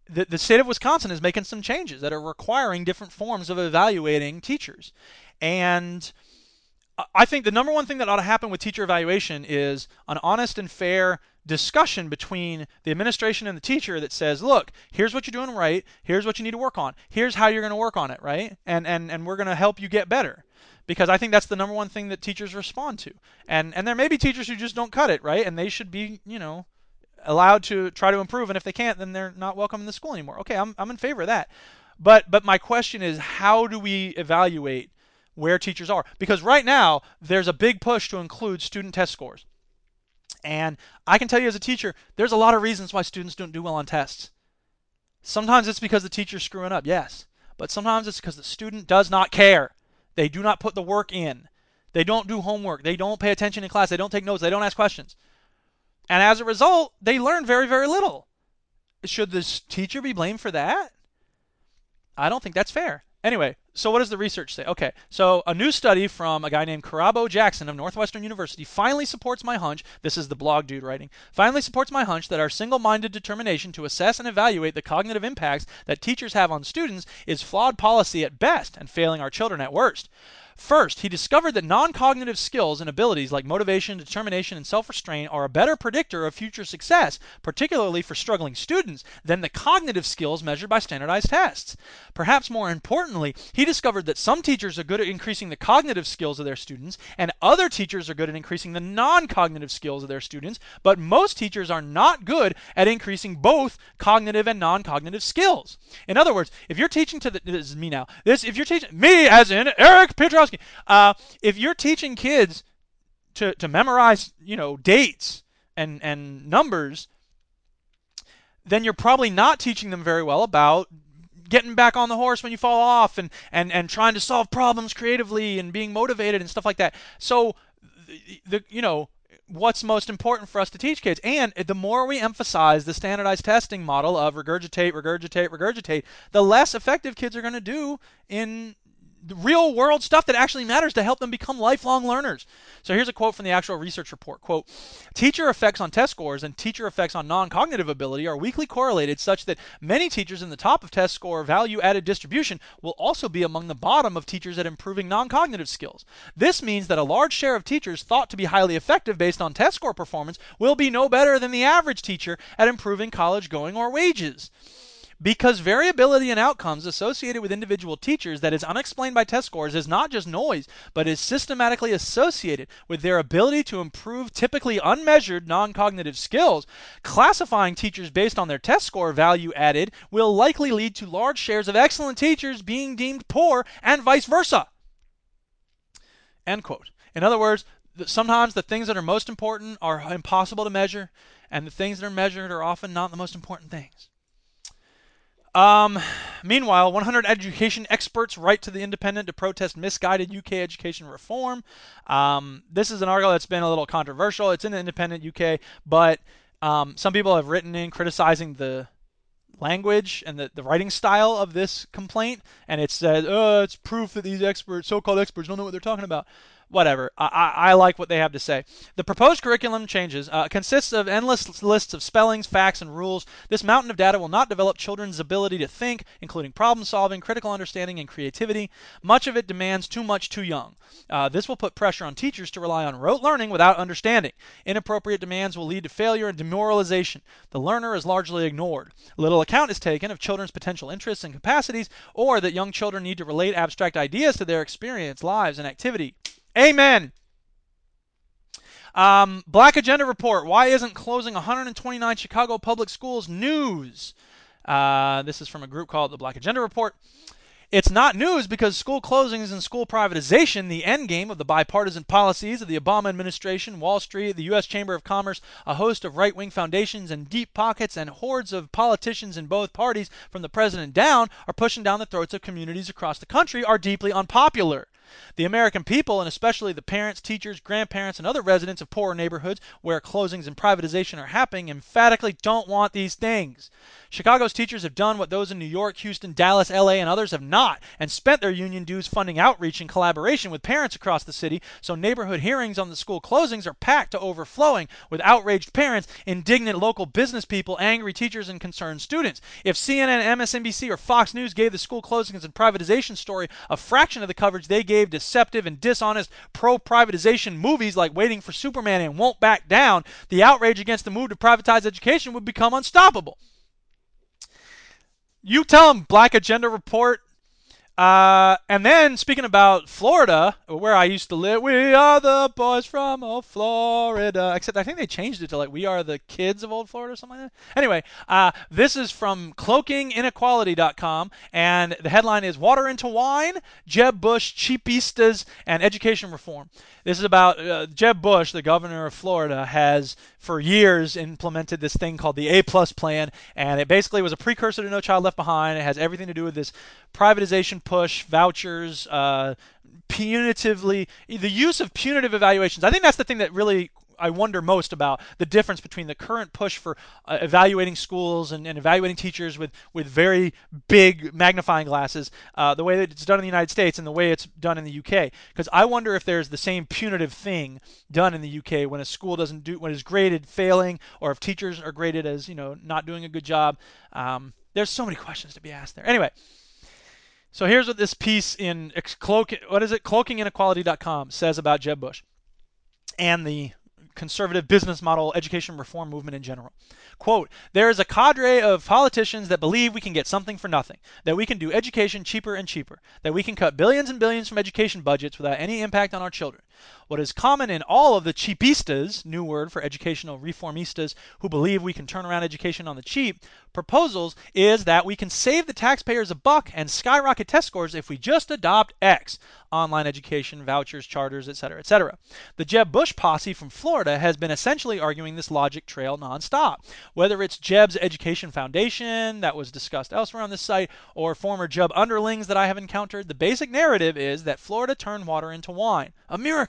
the, the state of Wisconsin is making some changes that are requiring different forms of evaluating teachers. And I think the number one thing that ought to happen with teacher evaluation is an honest and fair discussion between the administration and the teacher that says, look, here's what you're doing right, here's what you need to work on, here's how you're going to work on it, right? And and and we're going to help you get better because I think that's the number one thing that teachers respond to. And and there may be teachers who just don't cut it, right? And they should be, you know, allowed to try to improve and if they can't then they're not welcome in the school anymore. Okay, I'm I'm in favor of that. But but my question is how do we evaluate where teachers are? Because right now there's a big push to include student test scores. And I can tell you as a teacher, there's a lot of reasons why students don't do well on tests. Sometimes it's because the teacher's screwing up, yes. But sometimes it's because the student does not care. They do not put the work in. They don't do homework. They don't pay attention in class. They don't take notes. They don't ask questions. And as a result, they learn very, very little. Should this teacher be blamed for that? I don't think that's fair. Anyway, so what does the research say? Okay, so a new study from a guy named Kirabo Jackson of Northwestern University finally supports my hunch. This is the blog dude writing. Finally supports my hunch that our single-minded determination to assess and evaluate the cognitive impacts that teachers have on students is flawed policy at best and failing our children at worst. First, he discovered that non cognitive skills and abilities like motivation, determination, and self restraint are a better predictor of future success, particularly for struggling students, than the cognitive skills measured by standardized tests. Perhaps more importantly, he discovered that some teachers are good at increasing the cognitive skills of their students, and other teachers are good at increasing the non cognitive skills of their students, but most teachers are not good at increasing both cognitive and non cognitive skills. In other words, if you're teaching to the, this is me now, this, if you're teaching, me as in Eric Piotrowski, uh, if you're teaching kids to, to memorize, you know, dates and, and numbers, then you're probably not teaching them very well about getting back on the horse when you fall off and, and, and trying to solve problems creatively and being motivated and stuff like that. So, the, the you know, what's most important for us to teach kids. And the more we emphasize the standardized testing model of regurgitate, regurgitate, regurgitate, the less effective kids are going to do in real world stuff that actually matters to help them become lifelong learners. So here's a quote from the actual research report. Quote, teacher effects on test scores and teacher effects on non-cognitive ability are weakly correlated such that many teachers in the top of test score value added distribution will also be among the bottom of teachers at improving non-cognitive skills. This means that a large share of teachers thought to be highly effective based on test score performance will be no better than the average teacher at improving college going or wages. Because variability in outcomes associated with individual teachers that is unexplained by test scores is not just noise, but is systematically associated with their ability to improve typically unmeasured non cognitive skills, classifying teachers based on their test score value added will likely lead to large shares of excellent teachers being deemed poor and vice versa. End quote. In other words, sometimes the things that are most important are impossible to measure, and the things that are measured are often not the most important things. Um, meanwhile, 100 education experts write to the Independent to protest misguided UK education reform. Um, this is an article that's been a little controversial. It's in the Independent UK, but um, some people have written in criticizing the language and the, the writing style of this complaint, and it says, oh, it's proof that these experts, so-called experts, don't know what they're talking about whatever. I, I, I, like what they have to say. The proposed curriculum changes uh, consists of endless lists of spellings, facts, and rules. This mountain of data will not develop children's ability to think, including problem solving, critical understanding, and creativity. Much of it demands too much too young. Uh, this will put pressure on teachers to rely on rote learning without understanding. Inappropriate demands will lead to failure and demoralization. The learner is largely ignored. Little account is taken of children's potential interests and capacities, or that young children need to relate abstract ideas to their experience, lives, and activity. Amen. Um, Black Agenda Report. Why isn't closing 129 Chicago public schools news? Uh, this is from a group called the Black Agenda Report. It's not news because school closings and school privatization, the end game of the bipartisan policies of the Obama administration, Wall Street, the U.S. Chamber of Commerce, a host of right wing foundations, and deep pockets and hordes of politicians in both parties, from the president down, are pushing down the throats of communities across the country, are deeply unpopular. The American people, and especially the parents, teachers, grandparents, and other residents of poorer neighborhoods where closings and privatization are happening, emphatically don't want these things. Chicago's teachers have done what those in New York, Houston, Dallas, LA, and others have not, and spent their union dues funding outreach in collaboration with parents across the city, so neighborhood hearings on the school closings are packed to overflowing with outraged parents, indignant local business people, angry teachers, and concerned students. If CNN, MSNBC, or Fox News gave the school closings and privatization story a fraction of the coverage they gave deceptive and dishonest pro privatization movies like Waiting for Superman and Won't Back Down, the outrage against the move to privatize education would become unstoppable. You tell them Black Agenda Report. Uh, and then speaking about Florida, where I used to live, we are the boys from old Florida. Except I think they changed it to like we are the kids of old Florida or something like that. Anyway, uh, this is from cloakinginequality.com, and the headline is "Water into Wine: Jeb Bush cheapistas and education reform." This is about uh, Jeb Bush, the governor of Florida, has for years implemented this thing called the A Plus Plan, and it basically was a precursor to No Child Left Behind. It has everything to do with this privatization push, vouchers, uh, punitively, the use of punitive evaluations. I think that's the thing that really I wonder most about the difference between the current push for uh, evaluating schools and, and, evaluating teachers with, with very big magnifying glasses, uh, the way that it's done in the United States and the way it's done in the UK. Because I wonder if there's the same punitive thing done in the UK when a school doesn't do when is graded failing, or if teachers are graded as you know not doing a good job. Um, there's so many questions to be asked there. Anyway. So here's what this piece in cloak, what is it, cloakinginequality.com says about Jeb Bush and the conservative business model education reform movement in general. Quote, there is a cadre of politicians that believe we can get something for nothing, that we can do education cheaper and cheaper, that we can cut billions and billions from education budgets without any impact on our children. What is common in all of the cheapistas, new word for educational reformistas who believe we can turn around education on the cheap, proposals is that we can save the taxpayers a buck and skyrocket test scores if we just adopt X online education, vouchers, charters, etc., etc. The Jeb Bush posse from Florida has been essentially arguing this logic trail nonstop. Whether it's Jeb's Education Foundation that was discussed elsewhere on this site or former Jeb underlings that I have encountered, the basic narrative is that Florida turned water into wine. A miracle.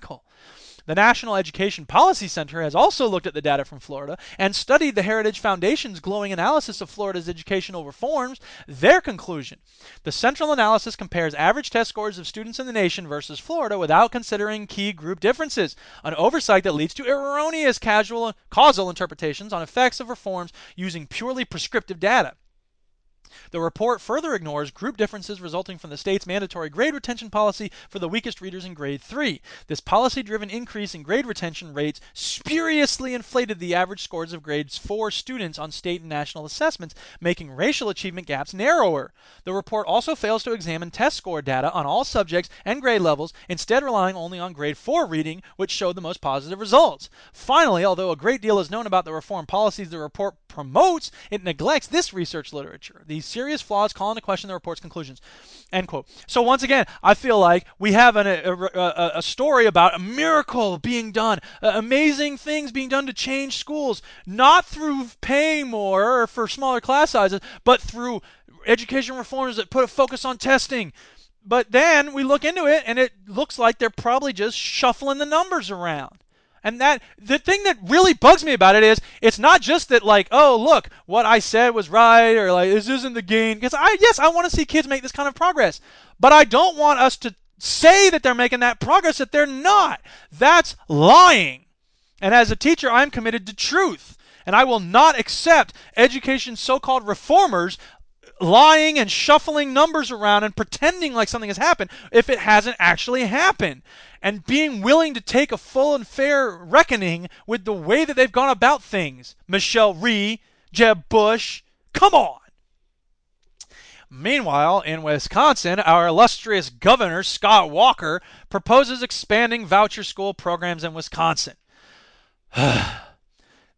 The National Education Policy Center has also looked at the data from Florida and studied the Heritage Foundation's glowing analysis of Florida's educational reforms. Their conclusion the central analysis compares average test scores of students in the nation versus Florida without considering key group differences, an oversight that leads to erroneous casual, causal interpretations on effects of reforms using purely prescriptive data. The report further ignores group differences resulting from the state's mandatory grade retention policy for the weakest readers in grade 3. This policy driven increase in grade retention rates spuriously inflated the average scores of grades 4 students on state and national assessments, making racial achievement gaps narrower. The report also fails to examine test score data on all subjects and grade levels, instead, relying only on grade 4 reading, which showed the most positive results. Finally, although a great deal is known about the reform policies the report promotes, it neglects this research literature. These serious flaws call into question the report's conclusions. End quote. So once again, I feel like we have an, a, a, a, story about a miracle being done, uh, amazing things being done to change schools, not through paying more or for smaller class sizes, but through education reforms that put a focus on testing. But then we look into it and it looks like they're probably just shuffling the numbers around. And that the thing that really bugs me about it is it's not just that like, oh look, what I said was right or like this isn't the gain. Because I yes, I want to see kids make this kind of progress. But I don't want us to say that they're making that progress that they're not. That's lying. And as a teacher, I'm committed to truth. And I will not accept education's so called reformers lying and shuffling numbers around and pretending like something has happened if it hasn't actually happened. And being willing to take a full and fair reckoning with the way that they've gone about things. Michelle Rhee, Jeb Bush, come on. Meanwhile, in Wisconsin, our illustrious governor, Scott Walker, proposes expanding voucher school programs in Wisconsin. <sighs>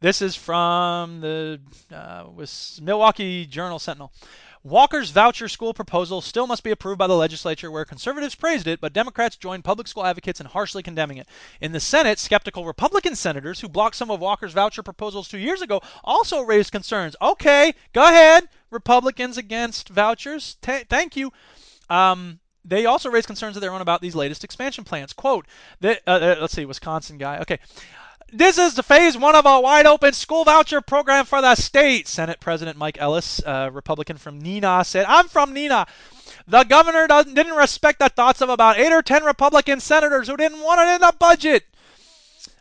this is from the uh, Milwaukee Journal Sentinel. Walker's voucher school proposal still must be approved by the legislature, where conservatives praised it, but Democrats joined public school advocates in harshly condemning it. In the Senate, skeptical Republican senators who blocked some of Walker's voucher proposals two years ago also raised concerns. Okay, go ahead, Republicans against vouchers. T- thank you. Um, they also raised concerns of their own about these latest expansion plans. Quote, uh, uh, let's see, Wisconsin guy. Okay. This is the phase one of a wide open school voucher program for the state. Senate President Mike Ellis, a Republican from Neenah, said, I'm from Neenah. The governor didn't respect the thoughts of about eight or ten Republican senators who didn't want it in the budget.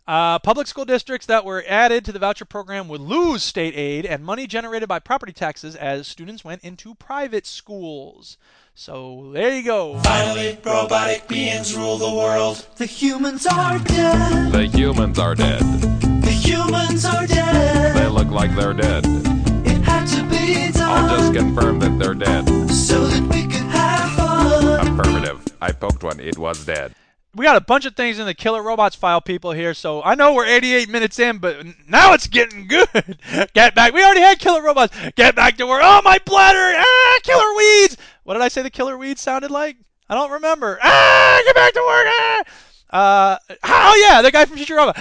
Uh, public school districts that were added to the voucher program would lose state aid and money generated by property taxes as students went into private schools. So there you go. Finally, robotic beings rule the world. The humans are dead. The humans are dead. The humans are dead. They look like they're dead. It had to be done. I'll just confirm that they're dead. So that we could have fun. Affirmative. I poked one. It was dead we got a bunch of things in the Killer Robots file, people here. So I know we're 88 minutes in, but now it's getting good. <laughs> Get back. We already had Killer Robots. Get back to work. Oh, my bladder. Ah, Killer Weeds. What did I say the Killer Weeds sounded like? I don't remember. Ah, get back to work. Ah. Uh, oh yeah, the guy from Futurama.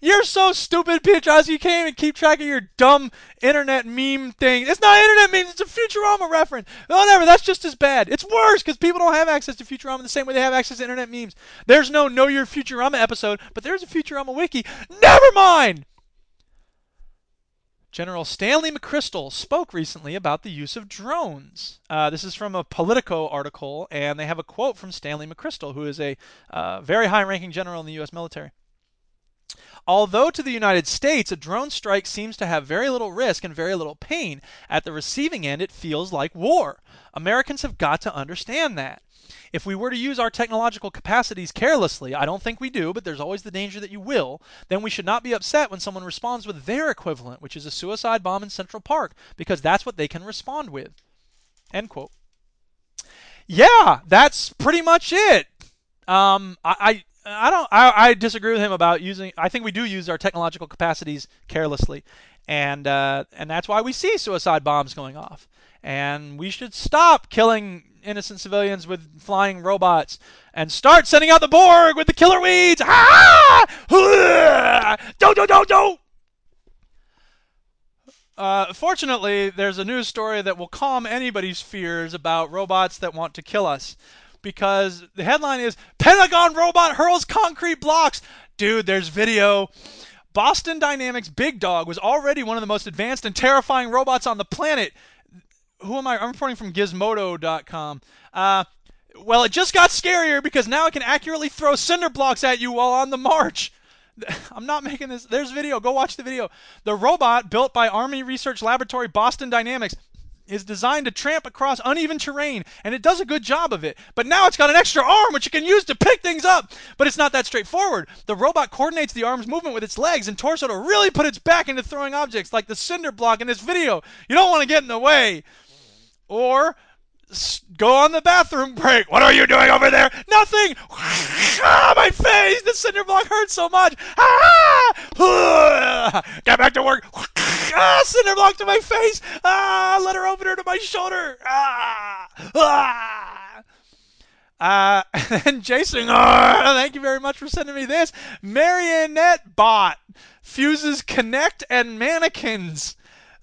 You're so stupid, Piotrowski. You can't even keep track of your dumb internet meme thing. It's not internet memes. It's a Futurama reference. Whatever. That's just as bad. It's worse because people don't have access to Futurama the same way they have access to internet memes. There's no Know Your Futurama episode, but there's a Futurama wiki. Never mind. General Stanley McChrystal spoke recently about the use of drones. Uh, this is from a Politico article, and they have a quote from Stanley McChrystal, who is a uh, very high ranking general in the U.S. military. Although to the United States a drone strike seems to have very little risk and very little pain, at the receiving end it feels like war. Americans have got to understand that. If we were to use our technological capacities carelessly, I don't think we do, but there's always the danger that you will, then we should not be upset when someone responds with their equivalent, which is a suicide bomb in Central Park, because that's what they can respond with. End quote. Yeah, that's pretty much it. Um, I, I, I don't. I, I disagree with him about using. I think we do use our technological capacities carelessly, and uh, and that's why we see suicide bombs going off. And we should stop killing innocent civilians with flying robots and start sending out the Borg with the killer weeds. Ah! Don't, don't, don't, don't! Uh, fortunately, there's a news story that will calm anybody's fears about robots that want to kill us. Because the headline is Pentagon robot hurls concrete blocks. Dude, there's video. Boston Dynamics Big Dog was already one of the most advanced and terrifying robots on the planet who am I? I'm reporting from Gizmodo.com. Uh, well, it just got scarier because now it can accurately throw cinder blocks at you while on the march. <laughs> I'm not making this. There's video. Go watch the video. The robot built by Army Research Laboratory Boston Dynamics is designed to tramp across uneven terrain, and it does a good job of it. But now it's got an extra arm which it can use to pick things up. But it's not that straightforward. The robot coordinates the arm's movement with its legs and torso to really put its back into throwing objects, like the cinder block in this video. You don't want to get in the way. Or go on the bathroom break. What are you doing over there? Nothing. <laughs> ah, my face. The cinder block hurts so much. <laughs> Ah! Get back to work. <laughs> ah, cinder block to my face. Ah, let letter opener to my shoulder. Ah, ah. Uh, <laughs> and Jason, oh, thank you very much for sending me this. Marionette bot fuses Kinect and mannequins.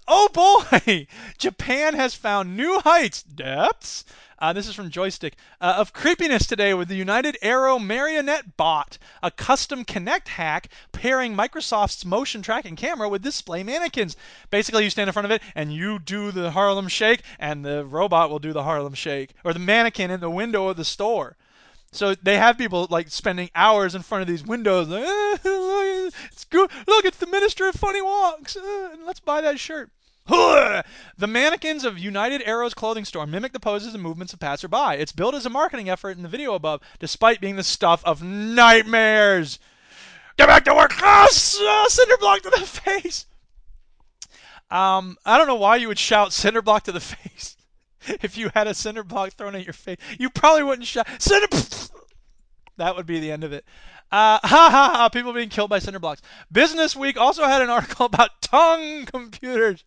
Oh boy! <laughs> Japan has found new heights, depths. Uh, this is from Joystick. Uh, of creepiness today with the United Arrow Marionette Bot, a custom Kinect hack pairing Microsoft's motion tracking camera with display mannequins. Basically, you stand in front of it and you do the Harlem Shake, and the robot will do the Harlem Shake, or the mannequin in the window of the store. So they have people like spending hours in front of these windows. Like, eh, it's good. Look, it's the Minister of Funny Walks. Uh, let's buy that shirt. <laughs> The mannequins of United Arrows clothing store mimic the poses and movements of passerby. It's billed as a marketing effort in the video above, despite being the stuff of nightmares. Get back to work! Ah, oh, cinder block to the <laughs> face. Um, I don't know why you would shout cinder block to the <laughs> face if you had a cinder block thrown at your face. You probably wouldn't shout cinder. That would be the end of it. Uh, <laughs> ha ha ha! People being killed by cinder blocks. Business Week also had an article <laughs> about tongue computers.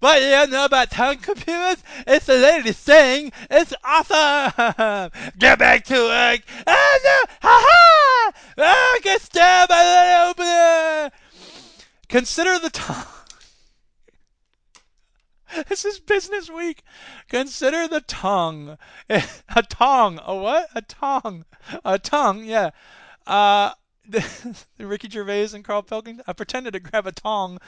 But you don't know about tongue computers? It's the latest thing. It's awesome. <laughs> Get back to work. Ah no! Ha ha! Ah, get stabbed by the opener. Consider the tongue. <laughs> This is Business Week. Consider the tongue. <laughs> A tongue. A what? A tongue. A tongue. Yeah. Uh, <laughs> Ricky Gervais and Carl Pilkington. I pretended to grab a tong.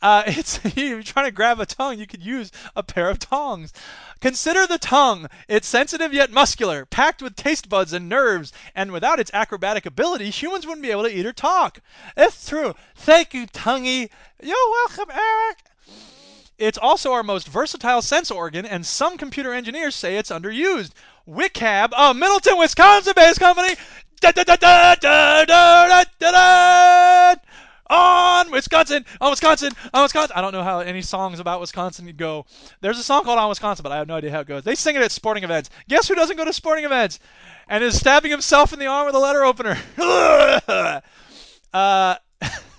Uh, it's you're trying to grab a tongue. You could use a pair of tongs. Consider the tongue. It's sensitive yet muscular, packed with taste buds and nerves, and without its acrobatic ability, humans wouldn't be able to eat or talk. It's true. Thank you, tonguey. You're welcome, Eric. It's also our most versatile sense organ, and some computer engineers say it's underused. WICAB, a Middleton, Wisconsin-based company, on Wisconsin, on Wisconsin, on Wisconsin. I don't know how any songs about Wisconsin go. There's a song called On Wisconsin, but I have no idea how it goes. They sing it at sporting events. Guess who doesn't go to sporting events and is stabbing himself in the arm with a letter opener? <laughs> uh, <laughs>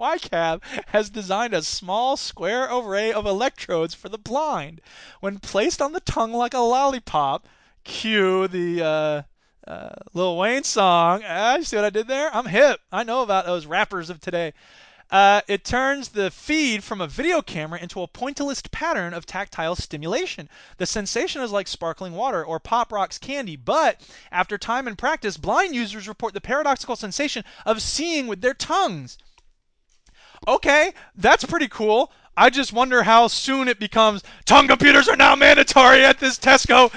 WICAB has designed a small square array of electrodes for the blind. When placed on the tongue like a lollipop, cue the uh, Uh, Lil Wayne song. Ah, you see what I did there? I'm hip. I know about those rappers of today. Uh, it turns the feed from a video camera into a pointillist pattern of tactile stimulation. The sensation is like sparkling water or Pop Rocks candy, but after time and practice, blind users report the paradoxical sensation of seeing with their tongues. Okay, that's pretty cool. I just wonder how soon it becomes tongue computers are now mandatory at this Tesco.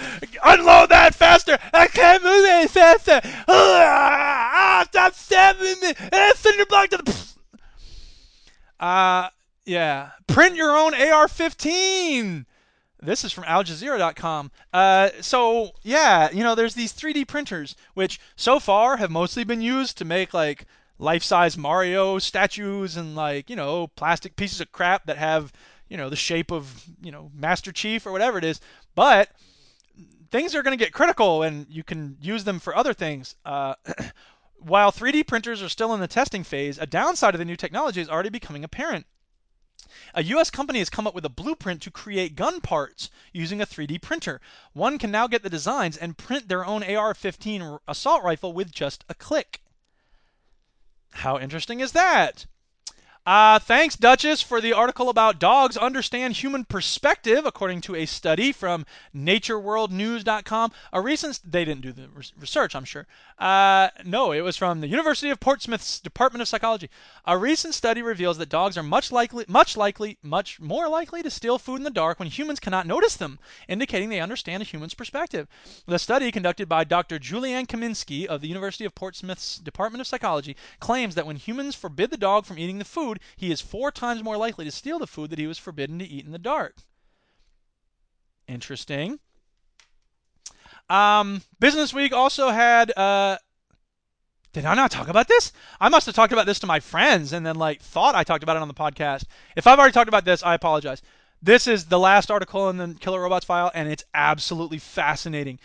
Unload that faster. I can't move any faster. Ah, stop stabbing me. Ah, cinder block to the. Uh, yeah. Print your own AR-15. This is from AlJazeera.com. Uh, so yeah, you know, there's these 3D printers, which so far have mostly been used to make like life-size Mario statues and like you know plastic pieces of crap that have you know the shape of you know Master Chief or whatever it is. But things are going to get critical, and you can use them for other things. Uh, <clears throat> while 3D printers are still in the testing phase, a downside of the new technology is already becoming apparent. A U.S. company has come up with a blueprint to create gun parts using a 3D printer. One can now get the designs and print their own AR 15 assault rifle with just a click. How interesting is that? Uh, thanks, Duchess, for the article about dogs understand human perspective, according to a study from NatureWorldNews.com. A recent they didn't do the research, I'm sure. Uh, no, it was from the University of Portsmouth's Department of Psychology. A recent study reveals that dogs are much likely, much likely, much more likely to steal food in the dark when humans cannot notice them, indicating they understand a human's perspective. The study, conducted by Dr. Juliane Kaminski of the University of Portsmouth's Department of Psychology, claims that when humans forbid the dog from eating the food, he is four times more likely to steal the food that he was forbidden to eat in the dark. Interesting. Um, Business Week also had. Uh, did I not talk about this? I must have talked about this to my friends and then like thought I talked about it on the podcast. If I've already talked about this, I apologize. This is the last article in the Killer Robots file, and it's absolutely fascinating.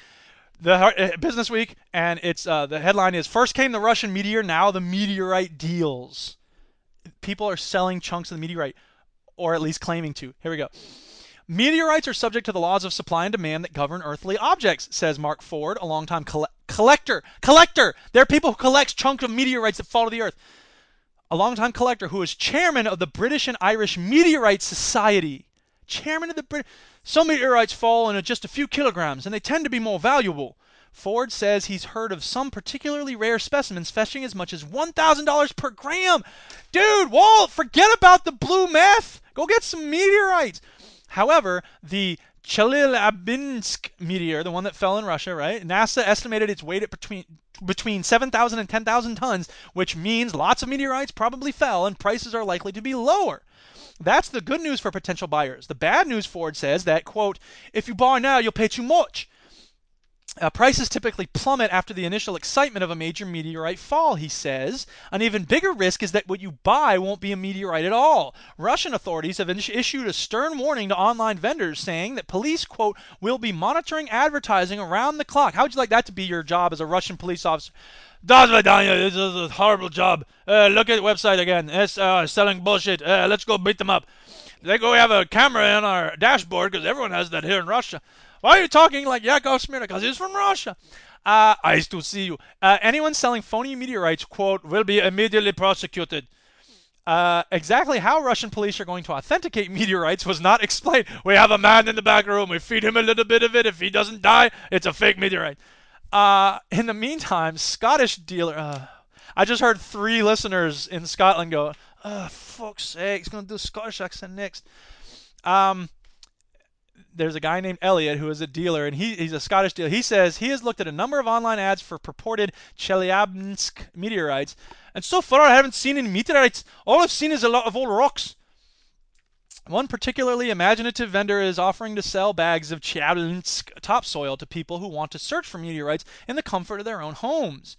The uh, Business Week, and it's uh, the headline is First came the Russian meteor, now the meteorite deals people are selling chunks of the meteorite, or at least claiming to. Here we go. Meteorites are subject to the laws of supply and demand that govern earthly objects, says Mark Ford, a longtime coll- collector. Collector! There are people who collect chunks of meteorites that fall to the earth. A longtime collector who is chairman of the British and Irish Meteorite Society. Chairman of the British. Some meteorites fall in just a few kilograms, and they tend to be more valuable. Ford says he's heard of some particularly rare specimens fetching as much as $1,000 per gram. Dude, Walt, forget about the blue meth. Go get some meteorites. However, the Chelyabinsk meteor, the one that fell in Russia, right? NASA estimated its weight at between between 7,000 and 10,000 tons, which means lots of meteorites probably fell and prices are likely to be lower. That's the good news for potential buyers. The bad news, Ford says, that quote, if you buy now, you'll pay too much. Uh, prices typically plummet after the initial excitement of a major meteorite fall, he says. An even bigger risk is that what you buy won't be a meteorite at all. Russian authorities have issued a stern warning to online vendors saying that police, quote, will be monitoring advertising around the clock. How would you like that to be your job as a Russian police officer? This is a horrible job. Uh, look at the website again. It's uh, selling bullshit. Uh, let's go beat them up. They go have a camera in our dashboard because everyone has that here in Russia. Why are you talking like Yakov Smirnoff? Because he's from Russia. Uh, nice to see you. Uh, anyone selling phony meteorites, quote, will be immediately prosecuted. Uh, exactly how Russian police are going to authenticate <laughs> meteorites was not explained. We have a man in the back room. We feed him a little bit of it. If he doesn't die, it's a fake meteorite. Uh, in the meantime, Scottish dealer. Uh, I just heard three listeners in Scotland go, "Oh, fuck's sake, he's gonna do a Scottish accent next." Um, there's a guy named Elliot who is a dealer, and he, he's a Scottish dealer. He says he has looked at a number of online ads for purported Chelyabinsk meteorites, and so far I haven't seen any meteorites. All I've seen is a lot of old rocks. One particularly imaginative vendor is offering to sell bags of Chelyabinsk topsoil to people who want to search for meteorites in the comfort of their own homes.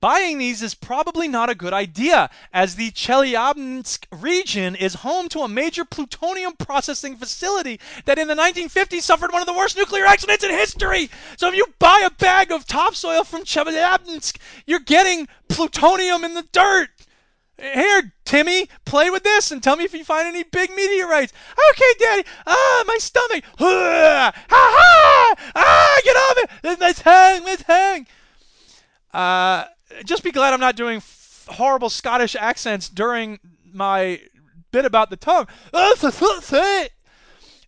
Buying these is probably not a good idea, as the Chelyabinsk region is home to a major plutonium processing facility that in the 1950s suffered one of the worst nuclear accidents in history. So if you buy a bag of topsoil from Chelyabinsk, you're getting plutonium in the dirt. Here, Timmy, play with this and tell me if you find any big meteorites. Okay, Daddy. Ah, my stomach. <laughs> Ha ha! Ah, get off it! My tongue, my tongue. Uh, just be glad I'm not doing f- horrible Scottish accents during my bit about the tongue.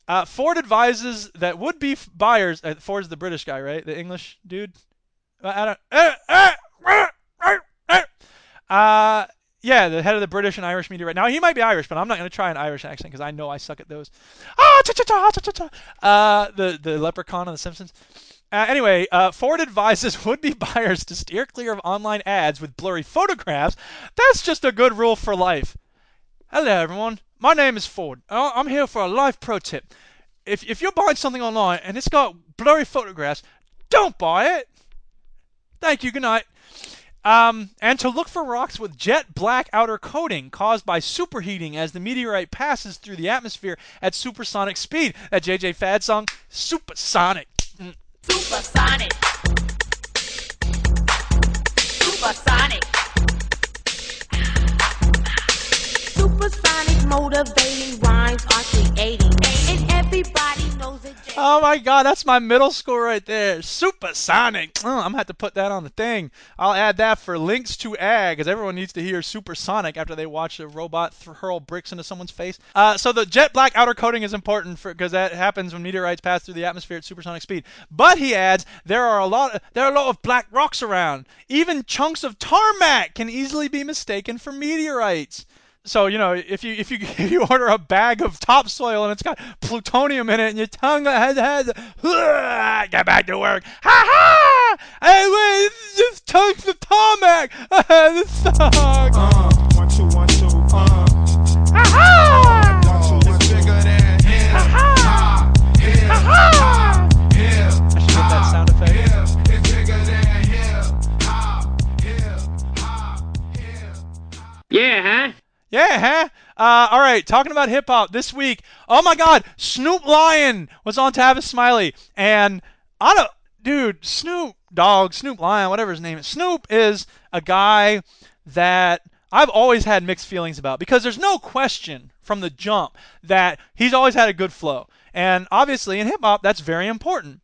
Uh, Ford advises that would-be buyers. Uh, Ford's the British guy, right? The English dude. Uh, I don't. Uh, uh, uh, uh, yeah, the head of the British and Irish media right now. He might be Irish, but I'm not going to try an Irish accent because I know I suck at those. Ah, cha cha cha cha cha. Uh, the the leprechaun on The Simpsons. Uh, anyway, uh, Ford advises <laughs> would-be buyers to steer clear of online ads with blurry photographs. That's just a good rule for life. Hello, everyone. My name is Ford. I- I'm here for a life pro tip. If if you're buying something online and it's got blurry photographs, don't buy it. Thank you. Good night. Um, and to look for rocks with jet black outer coating caused by superheating as the meteorite passes through the atmosphere at supersonic speed. That JJ Fad song, Supersonic. Supersonic. Supersonic. Supersonic motivating rhymes are creating. Oh my god, that's my middle school right there. Supersonic. Oh, I'm gonna have to put that on the thing. I'll add that for links to ag, because everyone needs to hear supersonic after they watch a robot th- hurl bricks into someone's face. Uh, so the jet black outer coating is important because that happens when meteorites pass through the atmosphere at supersonic speed. But he adds, there are a lot, there are a lot of black rocks around. Even chunks of tarmac can easily be mistaken for meteorites. So you know, if you if you <laughs> if you order a bag of topsoil and it's got plutonium in it, and your tongue has has <laughs> get back to work. Ha ha! Hey, wait, this tongue's the tarmac. <laughs> this sucks. Uh, one, two, one, two, uh. Ha ha! Right, talking about hip hop this week. Oh my God, Snoop Lion was on Tavis Smiley, and I don't, dude, Snoop Dogg, Snoop Lion, whatever his name is. Snoop is a guy that I've always had mixed feelings about because there's no question from the jump that he's always had a good flow, and obviously in hip hop that's very important.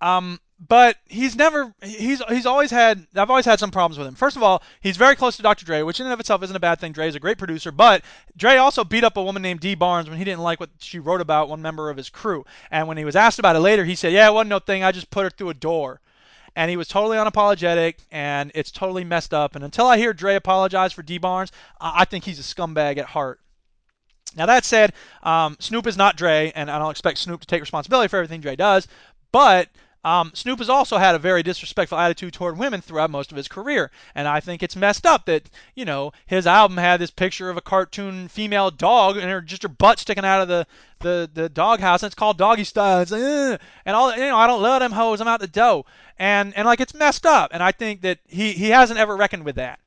Um, but he's never he's he's always had I've always had some problems with him. First of all, he's very close to Dr. Dre, which in and of itself isn't a bad thing. Dre is a great producer, but Dre also beat up a woman named Dee Barnes when he didn't like what she wrote about one member of his crew. And when he was asked about it later, he said, "Yeah, it wasn't no thing. I just put her through a door." And he was totally unapologetic, and it's totally messed up. And until I hear Dre apologize for Dee Barnes, I think he's a scumbag at heart. Now that said, um, Snoop is not Dre, and I don't expect Snoop to take responsibility for everything Dre does. But um, Snoop has also had a very disrespectful attitude toward women throughout most of his career, and I think it's messed up that you know his album had this picture of a cartoon female dog and her just her butt sticking out of the the the doghouse, and it's called Doggy Style. It's like, and all you know, I don't love them hoes. I'm out the dough, and and like it's messed up, and I think that he he hasn't ever reckoned with that.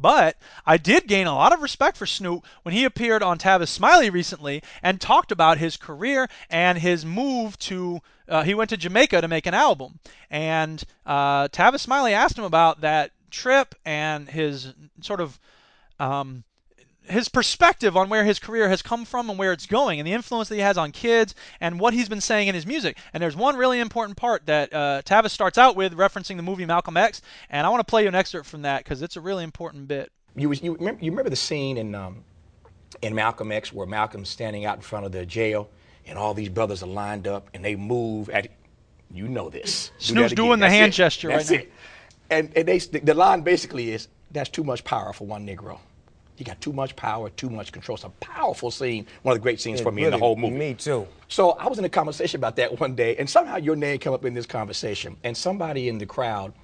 But I did gain a lot of respect for Snoop when he appeared on Tavis Smiley recently and talked about his career and his move to. Uh, he went to Jamaica to make an album, and uh, Tavis Smiley asked him about that trip and his sort of um, his perspective on where his career has come from and where it's going, and the influence that he has on kids, and what he's been saying in his music. And there's one really important part that uh, Tavis starts out with, referencing the movie Malcolm X, and I want to play you an excerpt from that because it's a really important bit. You, was, you, remember, you remember the scene in um, in Malcolm X where Malcolm's standing out in front of the jail and all these brothers are lined up and they move at you know this. Do Snoop's that doing the That's hand it. gesture right That's now. it. And, and they, the line basically is that's too much power for one Negro. You got too much power, too much control. It's a powerful scene, one of the great scenes It for me in the whole movie. me too. So I was in a conversation about that one day, and somehow your name came up in this conversation, and somebody in the crowd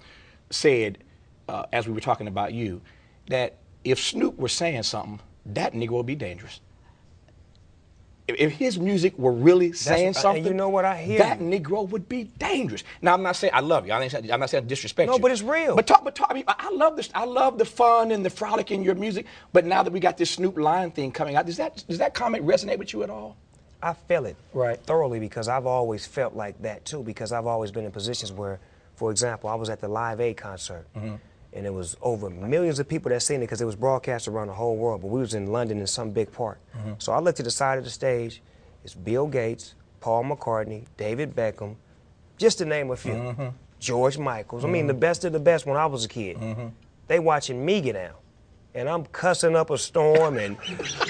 said, uh, as we were talking about you, that if Snoop were saying something, that nigga would be dangerous. If, his music were really saying something, you know what? I hear that. Negro would be dangerous. Now I'm not saying I love you. I I'm not saying disrespect No, you. but it's real. But talk, but talk. I, mean, I I love this. I love the fun and the frolic in your music. But now that we got this Snoop Lion thing coming out, does that does that comment resonate with you at all? I feel it Right. thoroughly because I've always felt like that too. Because I've always been in positions where, for example, I was at the Live Aid concert, Mhm. And it was over millions of people that seen it because it was broadcast around the whole world. But we was in London in some big part. Mhm. So I looked to the side of the stage. It's Bill Gates, Paul McCartney, David Beckham, just to name a few. Mhm. George Michaels. I Mm-hmm. mean, the best of the best when I was a kid. They watching me get down. And I'm cussing up a storm and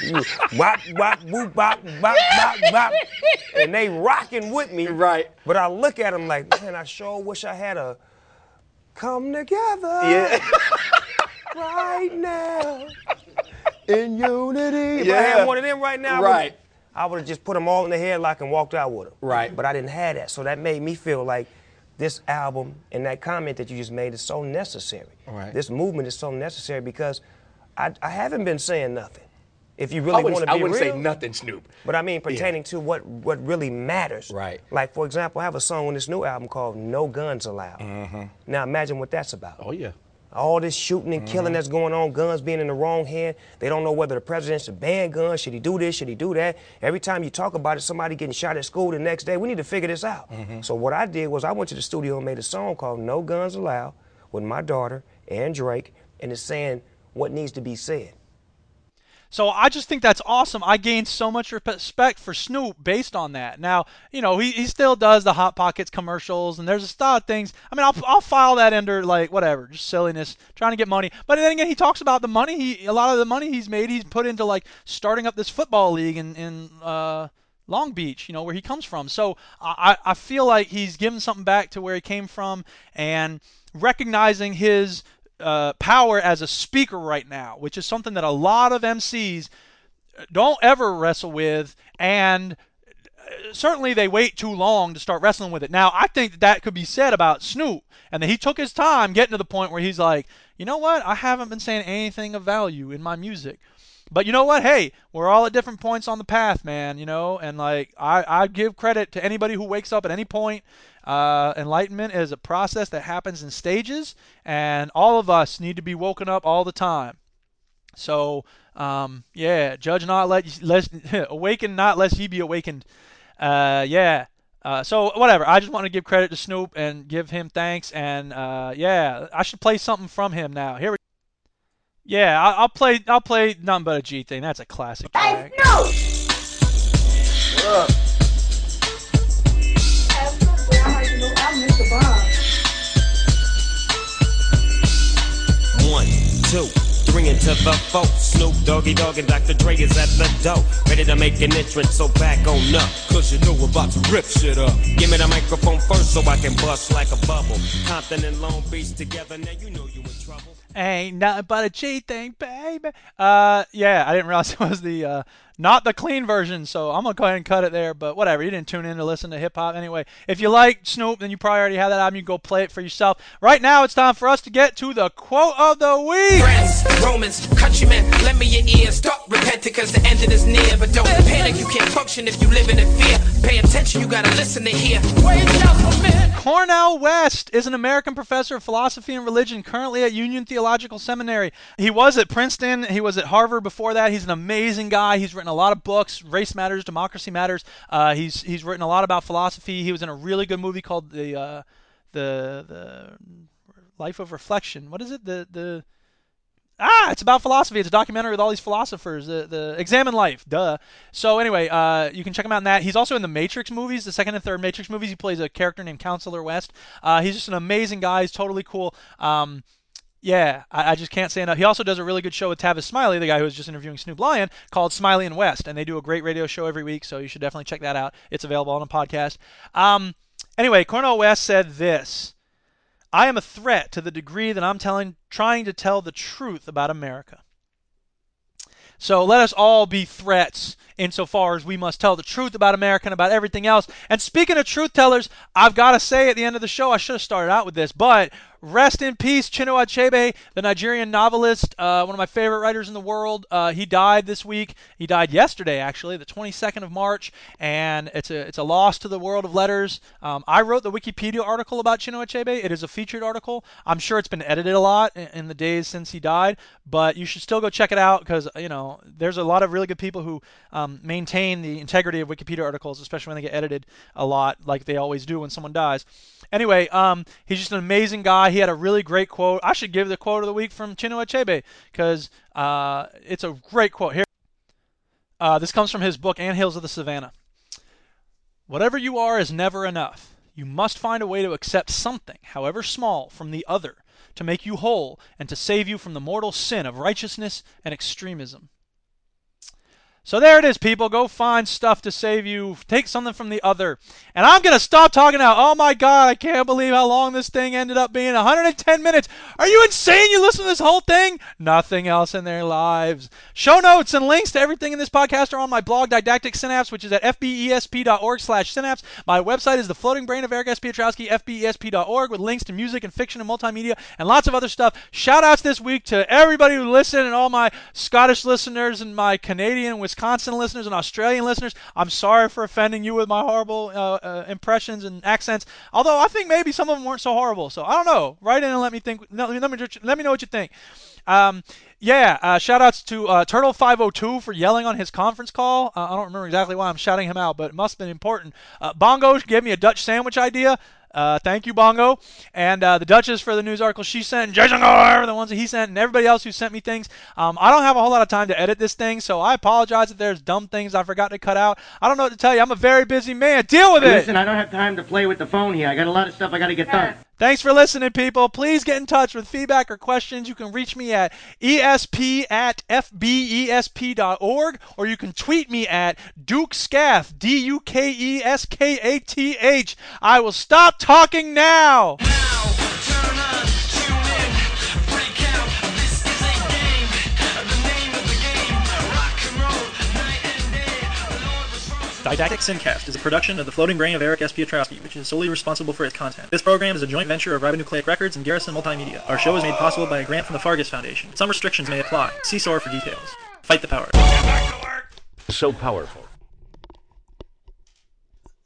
you wop, wop, whoop, bop, bop, bop, bop. And they rocking with me. Right. But I look at them like, man, I sure wish I had a come together Yeah. <laughs> right now in unity. If I Yeah. had one of them right now, Right. I would have just put them all in the headlock and walked out with them. Right. But I didn't have that. So that made me feel like this album and that comment that you just made is so necessary. Right. This movement is so necessary because I, I haven't been saying nothing. If you really want to be I wouldn't real, say nothing, Snoop. but I mean pertaining to what what really matters. Right. Like for example, I have a song on this new album called "No Guns Allowed." Now imagine what that's about. Mm-hmm. Oh yeah. All this shooting and killing Mhm. that's going on, guns being in the wrong hand. They don't know whether the president should ban guns. Should he do this? Should he do that? Every time you talk about it, somebody getting shot at school the next day. We need to figure this out. Mm-hmm. So what I did was I went to the studio and made a song called "No Guns Allowed" with my daughter and Drake, and it's saying what needs to be said. So I just think that's awesome. I gained so much respect for Snoop based on that. Now, you know, he, he still does the Hot Pockets commercials, and there's a lot of things. I mean, I'll, I'll file that under, like, whatever, just silliness, trying to get money. But then again, he talks about the money, he a lot of the money he's made, he's put into, like, starting up this football league in, in uh, Long Beach, you know, where he comes from. So I, I feel like he's given something back to where he came from and recognizing his uh, power as a speaker right now, which is something that a lot of MCs don't ever wrestle with, and uh, certainly they wait too long to start wrestling with it. Now, I think that, that could be said about Snoop, and that he took his time getting to the point where he's like, you know what, I haven't been saying anything of value in my music. But you know what? Hey, we're all at different points on the path, man. You know, and like I, I give credit to anybody who wakes up at any point. Uh, enlightenment is a process that happens in stages, and all of us need to be woken up all the time. So, um, yeah, judge not let lest <laughs> awaken not lest ye be awakened. Uh, yeah. Uh, so whatever. I just want to give credit to Snoop and give him thanks. And uh, yeah, I should play something from him now. Here we. Yeah, I, I'll play. I'll play nothing but a G thing. That's a classic. track. What up? One, two, three into the four. Snoop Doggy Dogg and Dr. Dre is at the door. Ready to make an entrance, so back on up. Cause you know we're about to rip shit up. Give me the microphone first so I can bust like a bubble. Compton and Long Beach together, now you know you in trouble. Ain't nothing but a G thing, baby. Uh, yeah, I didn't realize it was the uh, not the clean version, so I'm gonna go ahead and cut it there. But whatever, you didn't tune in to listen to hip hop anyway. If you like Snoop, then you probably already have that album. You can go play it for yourself. Right now, it's time for us to get to the quote of the week. Friends, Romans, countrymen, lend me your ears. Start repenting cause the end is near. But don't panic, you can't function if you live in fear. Pay attention, you gotta listen to hear. Wait out for men. Cornel West is an American professor of philosophy and religion currently at Union Theological Seminary. He was at Princeton, he was at Harvard before that. He's an amazing guy. He's written a lot of books, Race Matters, Democracy Matters. Uh, he's he's written a lot about philosophy. He was in a really good movie called the uh, the the Life of Reflection. What is it? The the Ah, it's about philosophy. It's a documentary with all these philosophers. The the Examine Life, duh. So anyway, uh, you can check him out in that. He's also in the Matrix movies, the second and third Matrix movies. He plays a character named Counselor West. Uh, he's just an amazing guy. He's totally cool. Um, yeah, I, I just can't say enough. He also does a really good show with Tavis Smiley, the guy who was just interviewing Snoop Lion, called Smiley and West, and they do a great radio show every week. So you should definitely check that out. It's available on a podcast. Um, anyway, Cornel West said this. I am a threat to the degree that I'm telling, trying to tell the truth about America. So let us all be threats insofar as we must tell the truth about America and about everything else. And speaking of truth tellers, I've got to say at the end of the show, I should have started out with this, but rest in peace, Chinua Achebe, the Nigerian novelist, uh, one of my favorite writers in the world. Uh, he died this week. He died yesterday, actually, the 22nd of March, and it's a it's a loss to the world of letters. Um, I wrote the Wikipedia article about Chinua Achebe. It is a featured article. I'm sure it's been edited a lot in, in the days since he died, but you should still go check it out because you know there's a lot of really good people who um, maintain the integrity of Wikipedia articles, especially when they get edited a lot, like they always do when someone dies. Anyway, um, he's just an amazing guy. He had a really great quote. I should give the quote of the week from Chinua Achebe because uh, it's a great quote. Here, uh, this comes from his book *Anthills of the Savannah*. Whatever you are is never enough. You must find a way to accept something, however small, from the other, to make you whole and to save you from the mortal sin of righteousness and extremism. So there it is, people. Go find stuff to save you. Take something from the other. And I'm going to stop talking now. Oh my God, I can't believe how long this thing ended up being 110 minutes. Are you insane? You listen to this whole thing? Nothing else in their lives. Show notes and links to everything in this podcast are on my blog, Didactic Synapse, which is at fbesp.org slash synapse. My website is The Floating Brain of Eric S. Piotrowski, fbesp.org, with links to music and fiction and multimedia and lots of other stuff. Shout outs this week to everybody who listened and all my Scottish listeners and my Canadian, Wisconsin listeners and Australian listeners, I'm sorry for offending you with my horrible uh, uh, impressions and accents. Although I think maybe some of them weren't so horrible. So I don't know. Write in and let me think. Let me let me, let me know what you think. Um, yeah, uh, shout outs to uh, Turtle502 for yelling on his conference call. Uh, I don't remember exactly why I'm shouting him out, but it must have been important. Uh, Bongo gave me a Dutch sandwich idea. Uh, thank you, Bongo. And uh, the Duchess for the news article she sent, Jason Gore, the ones that he sent, and everybody else who sent me things. Um, I don't have a whole lot of time to edit this thing, so I apologize if there's dumb things I forgot to cut out. I don't know what to tell you. I'm a very busy man. Deal with it. Listen, I don't have time to play with the phone here. I got a lot of stuff I got to get done. Thanks for listening, people. Please get in touch with feedback or questions. You can reach me at esp at fbesp.org or you can tweet me at dukescath, D-U-K-E-S-K-A-T-H. I will stop talking now. Didactic Syncast is a production of the Floating Brain of Eric S. Piotrowski, which is solely responsible for its content. This program is a joint venture of Ribonucleic Records and Garrison Multimedia. Our show is made possible by a grant from the Fargus Foundation. Some restrictions may apply. See SOAR for details. Fight the power. So powerful.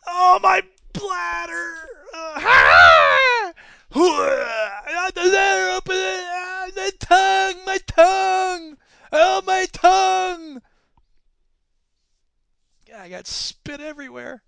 Oh, my bladder. Uh, the tongue, my tongue. Oh, my tongue. I got spit everywhere.